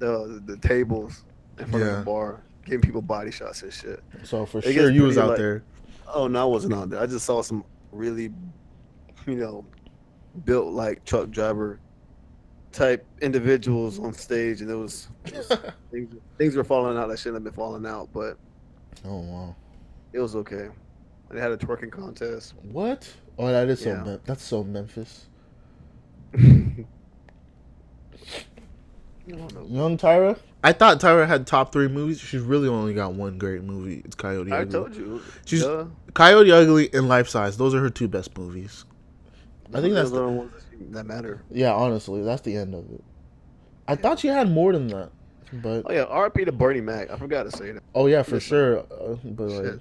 the the tables in front of the bar, giving people body shots and shit. So for It sure you was out like- there. Oh no, I wasn't on there. I just saw some really, you know, built like truck driver type individuals on stage, and it was, it was things, things were falling out that shouldn't have been falling out, but Oh wow. it was okay. They had a twerking contest. What? Oh, that is so. Mem- that's so Memphis. Young Tyra. I thought Tyra had top three movies. She's really only got one great movie. It's Coyote Ugly. I Ugly. told you. She's Duh. Coyote Ugly and Life Size. Those are her two best movies. I think that's the, the ones that matter. yeah. Honestly, that's the end of it. I thought she had more than that, but Oh yeah, RP to Bernie Mac. I forgot to say that. oh yeah, for Listen. sure. Uh, but like, Shit.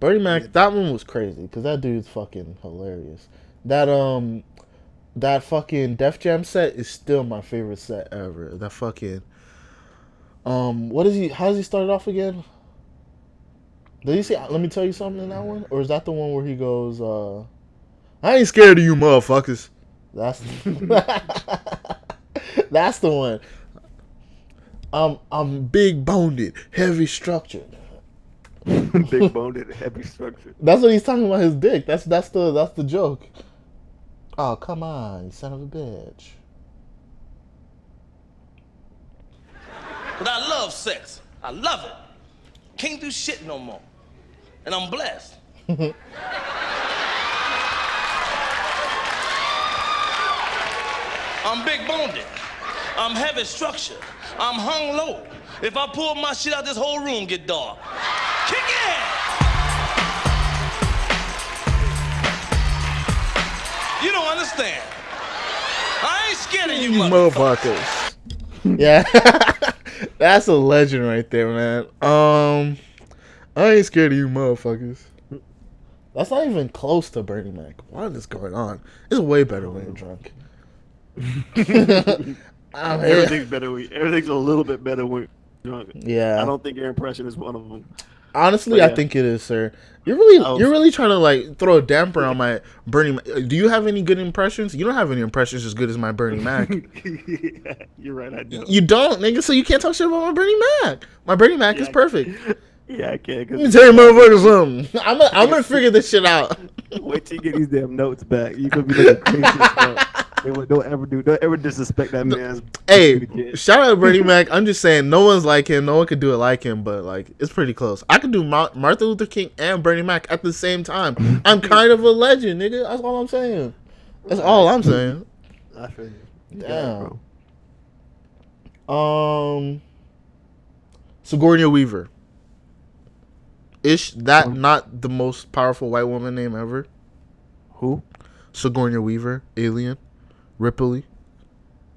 Bernie Mac, that one was crazy because that dude's fucking hilarious. That um, that fucking Def Jam set is still my favorite set ever. That fucking um, what is he? How does he start it off again? Did he say? Let me tell you something in that one, or is that the one where he goes? uh I ain't scared of you, motherfuckers. That's that's the one. I'm I'm big boned, heavy structured. Big boned heavy structure. That's what he's talking about his dick. That's that's the that's the joke. Oh come on, you son of a bitch. But I love sex. I love it. Can't do shit no more. And I'm blessed. I'm big boned. I'm heavy structured. I'm hung low. If I pull my shit out, this whole room get dark. Kick it! You don't understand. I ain't scared of you, You motherfuckers. motherfuckers. yeah, that's a legend right there, man. Um, I ain't scared of you, motherfuckers. That's not even close to Bernie Mac. What is going on? It's way better when you're drunk. I'm here. Everything's better. When, everything's a little bit better when you're drunk. Yeah. I don't think your impression is one of them. Honestly, But I yeah. think it is, sir. You're really, Oh. you're really trying to like throw a damper on my Bernie. Mac. Uh, do you have any good impressions? You don't have any impressions as good as my Bernie Mac. yeah, you're right. I do. you don't, nigga. So you can't talk shit about my Bernie Mac. My Bernie Mac is perfect. Yeah, I can't. Let me tell you, motherfuckers, something. I'm gonna, I'm gonna figure this shit out. Wait till you get these damn notes back. You gonna be looking crazy as fuck. They would- Don't ever do. Don't ever disrespect that man's. Hey, shout out Bernie Mac. I'm just saying, no one's like him. No one could do it like him, but like it's pretty close. I could do Ma- Martin Luther King and Bernie Mac at the same time. I'm kind of a legend, nigga. That's all I'm saying. That's all I'm saying. I feel you. You got it, Damn. Um, Sigourney Weaver. Is that not the most powerful white woman name ever? Who? Sigourney Weaver, Alien, Ripley.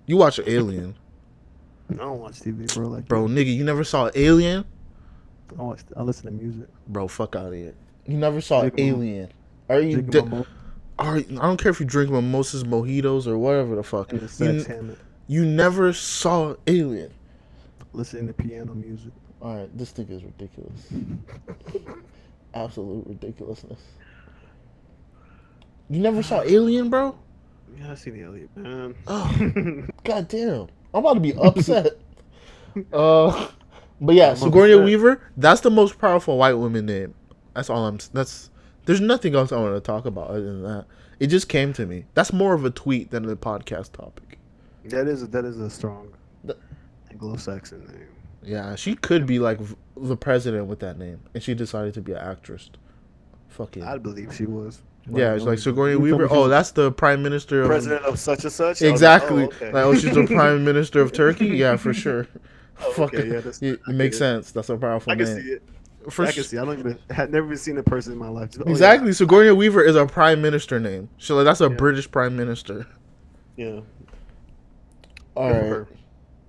You watch Alien, I don't watch TV, bro. Like, bro, nigga. You never saw Alien, I watch. I listen to music. bro. Fuck out of here. You never saw Alien. Are you? mo- are I don't care if you drink mimosas, mojitos, or whatever the fuck. The You, sex hammock. you never saw Alien. Listening to piano music. All right, this thing is ridiculous. Absolute ridiculousness. You never saw Alien, bro? Yeah, I see the Elliot, man. Oh, god damn. I'm about to be upset. uh, but yeah, I'm Sigourney upset. Weaver. That's the most powerful white woman name. That's all I'm. That's. There's nothing else I want to talk about other than that. It just came to me. That's more of a tweet than a podcast topic. That is that is a strong Anglo-Saxon name. Yeah, she could be like v- the president with that name, and she decided to be an actress. Fucking. I'd believe she was. Yeah, it's like Sigourney You told me Weaver. Oh, that's the prime minister of president of such and such. I like, Exactly. oh, okay. Like, oh, she's the prime minister of Turkey. Yeah, for sure. Oh, Fucking, okay, yeah, that's- it, it makes it. sense. That's a powerful I can name. see it. For I can see. I don't even. Had never even seen a person in my life. Just, oh, yeah. exactly. Sigourney Weaver is a prime minister name. So like, that's a British prime minister. Yeah. All Good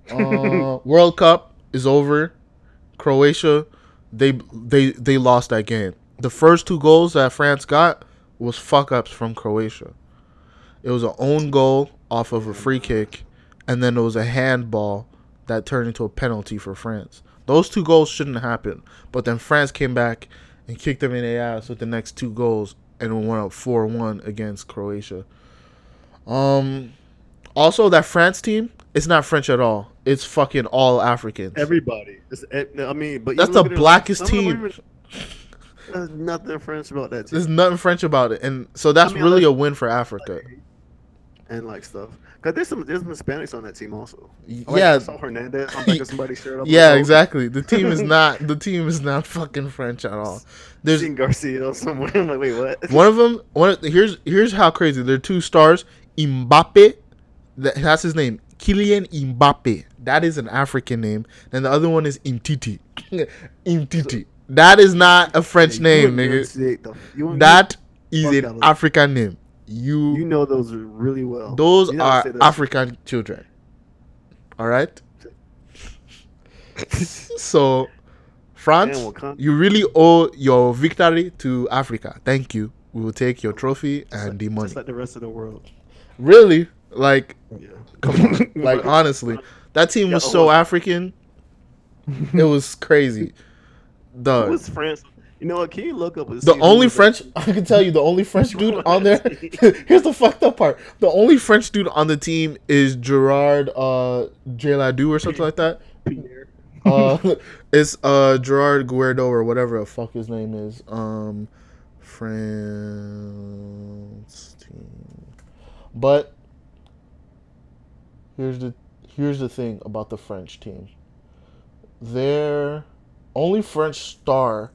for right. uh, World Cup is over. Croatia, they they they lost that game. The first two goals that France got was fuck ups from Croatia. It was an own goal off of a free kick, and then it was a handball that turned into a penalty for France. Those two goals shouldn't happen, but then France came back and kicked them in the ass with the next two goals and went up four one against Croatia. Um, also that France team, it's not French at all. It's fucking all Africans. Everybody. It's, eh, I mean, but That's the look at it, blackest some of them team. even- There's nothing French about that. There's nothing French about it, and so that's I mean, really unless- a win for Africa. and like stuff. Cause there's some there's some Hispanics on that team also. Like, yeah. I saw Hernandez. I'm thinking somebody shared up. Yeah, oh. exactly. The team is not the team is not fucking French at all. There's Seen Garcia somewhere. I'm like, wait, what? one of them. One of, here's here's how crazy. There are two stars. Mbappe, that, that's his name. Kylian Mbappe. That is an African name. And the other one is Imtiti. Imtiti. That is not a French You name, nigga. the- That is an African name. You You know those really well. those You are that- African children. All right. so, France, you really owe your victory to Africa. Thank you. We will take your trophy and the money. Just like the rest of the world. Really? Like, Yeah. like honestly, that team was so. African. It was crazy. Who Dog. was France? You know what? Can you look up? The only French I can tell you, the only French dude on there. here's the fucked up part: the only French dude on the team is Gerard uh Jaladu or something like that. Pierre. Uh, it's uh Gerard Guerdo or whatever the fuck his name is. Um, France team. But here's the here's the thing about the French team. Their only French star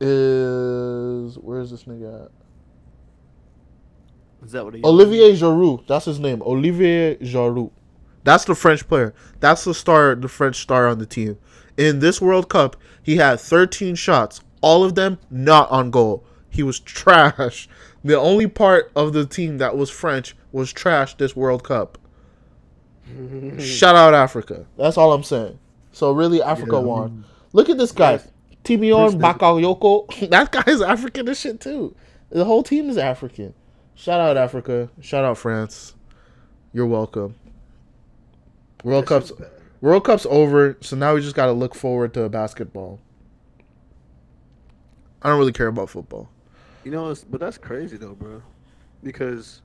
is where's this nigga at? Is that what he? Olivier Giroud. That's his name. Olivier Giroud. That's the French player. That's the star, the French star on the team. In this World Cup, he had 13 shots, all of them not on goal. He was trash. The only part of the team that was French was trash this World Cup. Shout out Africa. That's all I'm saying. So really, Africa Yeah, won. Look at this guy, yes. Timion Bakayoko. that guy's African as shit too. The whole team is African. Shout out Africa. Shout out France. You're welcome. World Cup's. World Cup's over, so now we just got to look forward to basketball. I don't really care about football. You know, it's, but that's crazy though, bro. Because,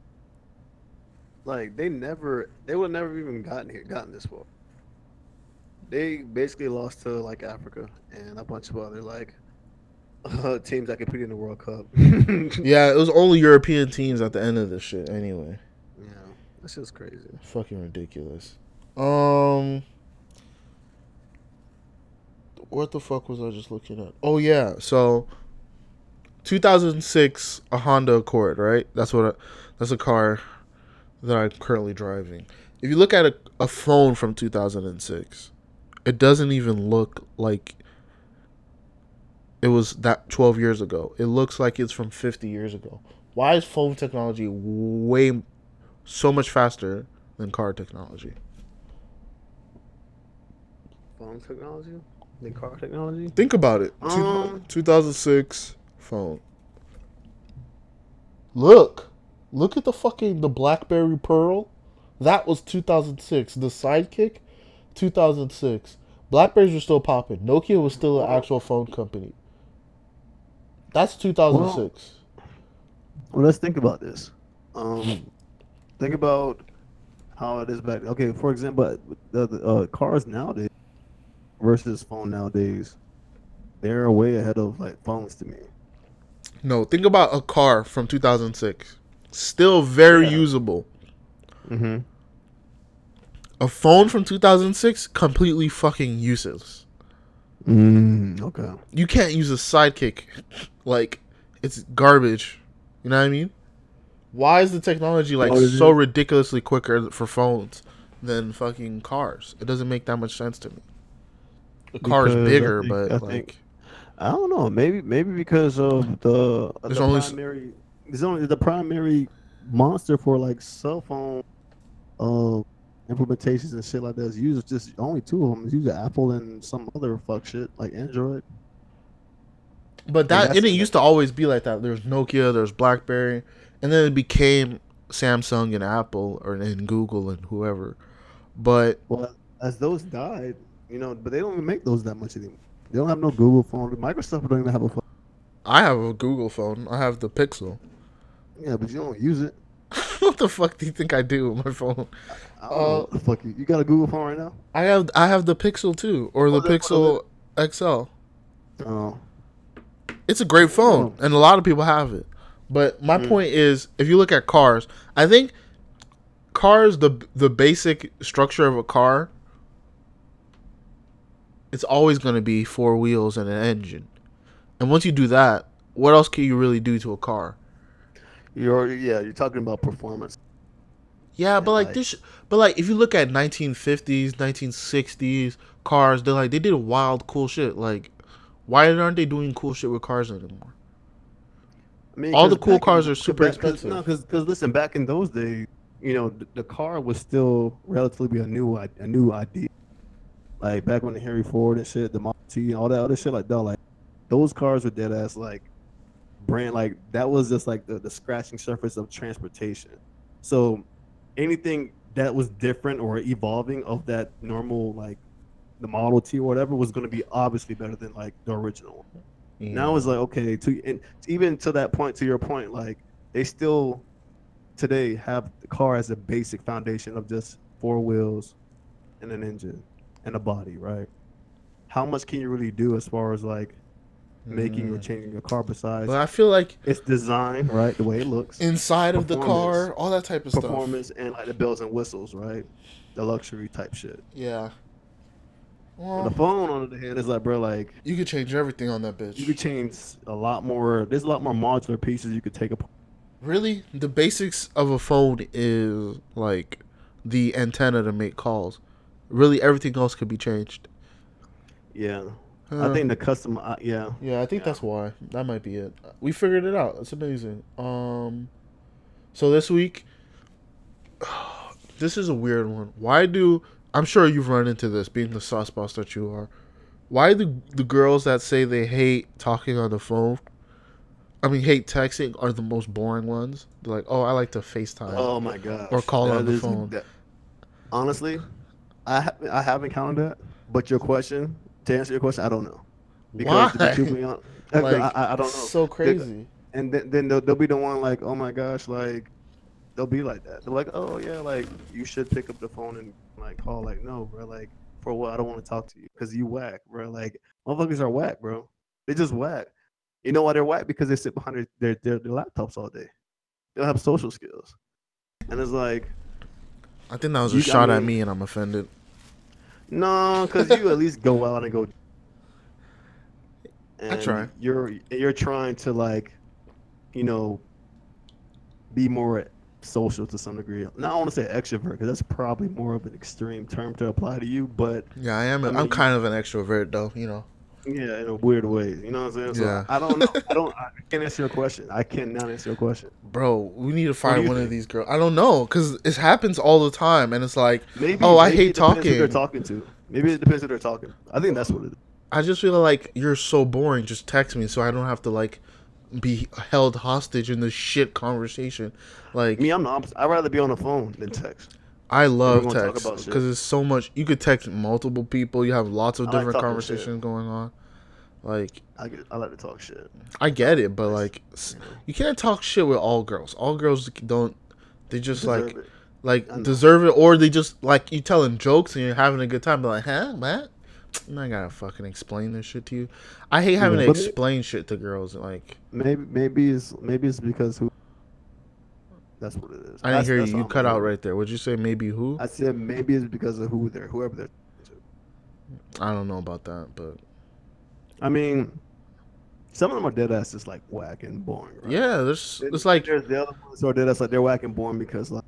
like, they never, they would never even gotten here, gotten this far. They basically lost to like Africa and a bunch of other like uh, teams that competed in the World Cup. Yeah, it was only European teams at the end of this shit anyway. Yeah, that's just crazy. Fucking ridiculous. Um What the fuck was I just looking at? Oh yeah, so 2006 a Honda Accord, right? That's what I, that's a car that I'm currently driving. If you look at a, a phone from 2006, it doesn't even look like it was that 12 years ago. It looks like it's from 50 years ago. Why is phone technology way so much faster than car technology? Phone technology, the car technology. Think about it. Two- Um, 2006 phone. Look. Look at the fucking the BlackBerry Pearl. That was 2006. The Sidekick 2006. Blackberries were still popping. Nokia was still an actual phone company. That's 2006. Well, let's think about this. Um, think about how it is back. Okay, for example, the, the uh, cars nowadays versus phone nowadays, they're way ahead of like phones to me. No, think about a car from 2006. Still very usable. Mm-hmm. A phone from 2006 completely fucking useless. Mm, okay. You can't use a sidekick. Like it's garbage. You know what I mean? Why is the technology like Oh, so it? ridiculously quicker for phones than fucking cars? It doesn't make that much sense to me. The car is Because bigger, think- but I like think- I don't know. Maybe maybe because of the, There's the only primary. There's only the primary monster for like cell phone uh, implementations and shit like that is used. Just only two of them is used Apple and some other fuck shit like Android. But that it didn't used to always be like that. There's Nokia, there's BlackBerry, and then it became Samsung and Apple or and Google and whoever. But Well, as those died, you know, but they don't even make those that much anymore. They don't have no Google phone. Microsoft don't even have a phone. I have a Google phone. I have the Pixel. Yeah, but you don't use it. what the fuck do you think I do with my phone? Oh don't know what the fuck you, you got a Google phone right now? I have I have the Pixel 2, or the Oh, Pixel XL. Oh. It's a great phone, and a lot of people have it. But my Mm. point is, if you look at cars, I think cars the the basic structure of a car it's always going to be four wheels and an engine. And once you do that, what else can you really do to a car? You're yeah, you're talking about performance. Yeah, but like like- this, but like if you look at 1950s, 1960s cars, they're like they did wild, cool shit. Like, why aren't they doing cool shit with cars anymore? I mean, All the cool back in- cars are super back- 'cause- expensive. No, because listen, back in those days, you know, the, the car was still relatively a new a new idea. Like back when the Henry Ford and shit, the Model T, all that other shit, like that, like those cars were dead ass like brand like that was just like the, the scratching surface of transportation. So anything that was different or evolving of that normal like the Model T or whatever was going to be obviously better than like the original. Now it's mm. like okay, to and even to that point, to your point, like they still today have the car as a basic foundation of just four wheels and an engine and a body, right? How much can you really do as far as like making or Mm. changing a car besides? But I feel like it's design, right? The way it looks inside of the performance- car, all that type of stuff. performance and like the bells and whistles, right? The luxury type shit. Yeah. But Well, the phone, on the other hand, is like, bro, like you could change everything on that bitch. you could change a lot more. There's a lot more modular pieces you could take apart. Really, the basics of a phone is like the antenna to make calls. Really, everything else could be changed. Yeah, Uh, I think the custom. Uh, yeah, Yeah, I think that's why. That might be it. We figured it out. It's amazing. Um, so this week, this is a weird one. Why do I'm sure you've run into this, being the sauce boss that you are. Why do the girls that say they hate talking on the phone, I mean hate texting, are the most boring ones? They're like, oh, I like to FaceTime. Oh my god. Or call on the phone. honestly, I I haven't counted that. But your question, to answer your question, I don't know. to be Why? truthfully hon- uh, I, Like, I, I don't know. so crazy. And then, then they'll, they'll be the one like, oh my gosh, like they'll be like that. They're like, oh yeah, like you should pick up the phone and like call. Like no, bro. Like for what? I don't want to talk to you because you whack, bro. Like motherfuckers are whack, bro. They just whack. You know why they're whack? Because they sit behind their, their, their, their laptops all day. They don't have social skills. And it's like, I think that was a You- I shot at me, and I'm offended. No, because you at least go out and go. And try. You're you're trying to like, you know, be more social to some degree. Now I want to say extrovert because that's probably more of an extreme term to apply to you, but Yeah, I am. I I am kind of an extrovert, though. You know. Yeah, in a weird way. You know what I'm saying? So Yeah. I don't know. I don't. I can't answer your question. I cannot answer your question. Bro, we need to find one of these girls. I don't know, cause it happens all the time, and it's like, Maybe. oh, I hate depends Who talking. they're talking to. Maybe it depends who they're talking. I think that's what it is. I just feel like you're so boring. Just text me, so I don't have to like be held hostage in this shit conversation. Like Me, I'm the opposite. I'd rather be on the phone than text. I love text because it's so much. You could text multiple people. You have lots of I different talking conversations shit. going on. Like I get, I like to talk shit. I get it, but like you can't talk shit with all girls. All girls don't. They just Deserve like it. like I know. deserve it, or they just like you telling jokes and you're having a good time. But like, huh, what? I'm not gonna fucking explain this shit to you. I hate having Yeah, to but- explain shit to girls. Like Maybe maybe it's maybe it's because who. That's what it is. I didn't hear you. You cut out right there. Would you say maybe who? I said maybe it's because of who they're whoever they're. I don't know about that, but I mean, some of them are dead ass just like whack and boring. Right? yeah, there's Then it's like there's the other ones are dead ass like they're whack and boring because like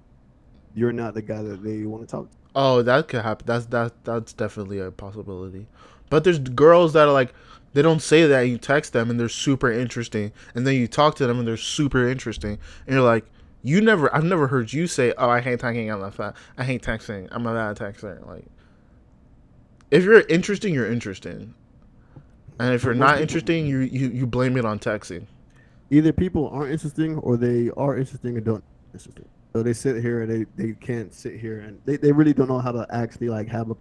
you're not the guy that they want to talk to. Oh, that could happen. That's that that's definitely a possibility. But there's girls that are like they don't say that you text them and they're super interesting and then you talk to them and they're super interesting and you're like you never I've never heard you say, "Oh, I hate talking on the phone. I hate texting. I'm not a bad texter." Like if you're interesting, you're interesting. And if you're not interesting, you, you you blame it on texting. Either people aren't interesting or they are interesting and don't interesting. So they sit here and they, they can't sit here and they, they really don't know how to actually like have a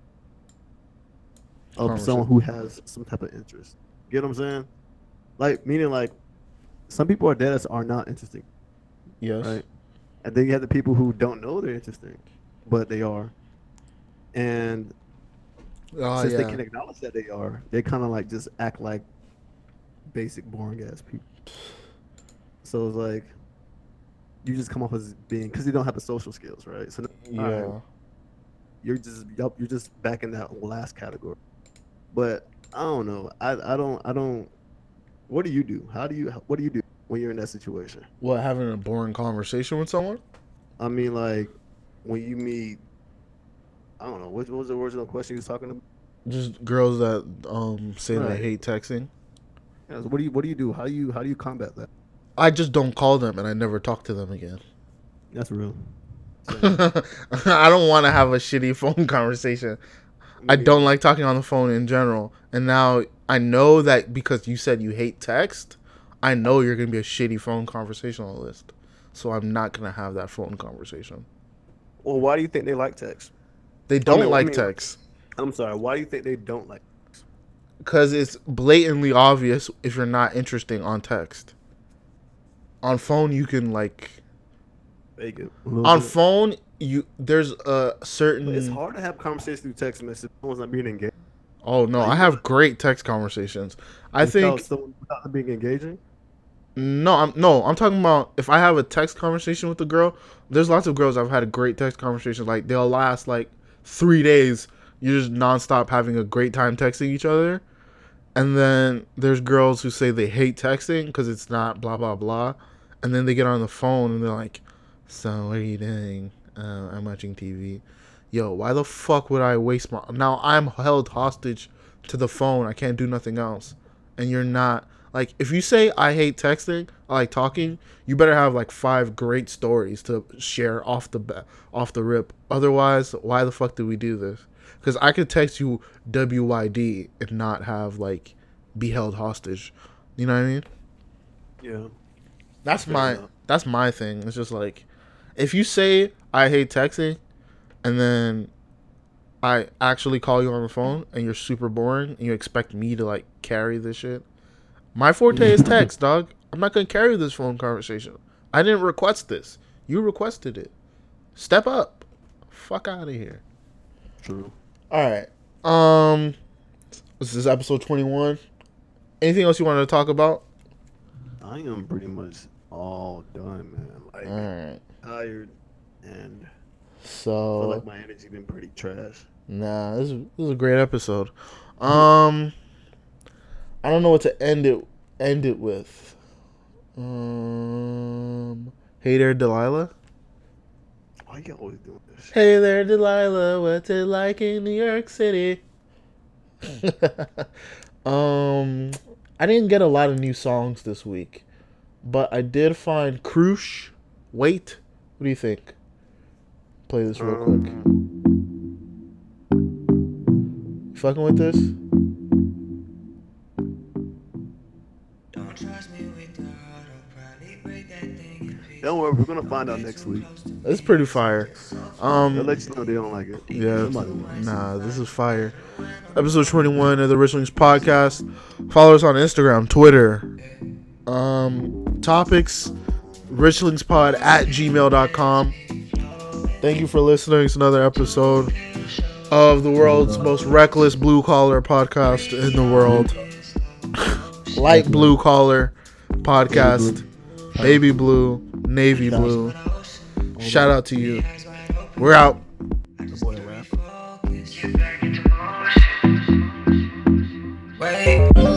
of someone who has some type of interest. Get what I'm saying? Like meaning like some people are dead ass are not interesting. Yes. Right. And then you have the people who don't know they're interesting, but they are. And Oh, since yeah. they can acknowledge that they are, they kind of like just act like basic, boring ass people. So it's like you just come off as being because you don't have the social skills, right? So Yeah. alright, you're just you're just back in that last category. But I don't know. I I don't I don't. What do you do? How do you what do you do when you're in that situation? What having a boring conversation with someone? I mean, like when you meet. I don't know. What, what was the original question you was talking about? Just girls that um say they hate texting. Yeah, so what do you what do you do? How do you how do you combat that? I just don't call them and I never talk to them again. That's real. I don't want to have a shitty phone conversation. I don't like talking on the phone in general. And now I know that because you said you hate text, I know you're going to be a shitty phone conversationalist. So I'm not going to have that phone conversation. Well, why do you think they like text? They don't mean- I like mean- text I'm sorry. Why do you think they don't like? because it's blatantly obvious if you're not interesting on text. On phone, you can like. On bit. phone, you there's a certain. But it's hard to have conversations through text message. Someone's not being engaged. Oh no, I have great text conversations. I think someone without being engaging. No, I'm no, I'm talking about if I have a text conversation with a girl. There's lots of girls I've had a great text conversation. Like they'll last like three days. You're just nonstop having a great time texting each other. And then there's girls who say they hate texting because it's not blah blah blah. And then they get on the phone and they're like, "So what are you doing? Uh, I'm watching TV." Yo, why the fuck would I waste my? Now I'm held hostage to the phone. I can't do nothing else. And you're not like if you say I hate texting, I like talking. You better have like five great stories to share off the off the rip. Otherwise, why the fuck do we do this? Because I could text you WYD and not have like be held hostage. You know what I mean? Yeah. That's Fair my enough. that's my thing. It's just like if you say I hate texting and then I actually call you on the phone and you're super boring and you expect me to like carry this shit. My forte is text, dog. I'm not gonna carry this phone conversation. I didn't request this. You requested it. Step up. Fuck out of here. True. All right. Um, this is episode 21. Anything else you wanted to talk about? I am pretty much all done, man. Like Alright. tired, and I So feel like my energy been pretty trash. Nah, this is, this is a great episode. Um, I don't know what to end it end it with. Um, hey there, Delilah. Why you always doing this? Hey there, Delilah. What's it like in New York City? um, I didn't get a lot of new songs this week, but I did find Crush. Wait, what do you think? Play this real quick. You fucking with this? Don't worry, we're gonna find out next week. It's pretty fire. Um, They'll let you know they don't like it. Yeah, Somebody nah, this is fire. Episode 21 of the Rich Richlings Podcast. Follow us on Instagram, Twitter. Um, topics, richlingspod at gmail.com. Thank you for listening. It's another episode of the world's most reckless blue collar podcast in the world. Light blue collar podcast. Baby blue, navy blue. Shout out to you. We're out. Wait, wait,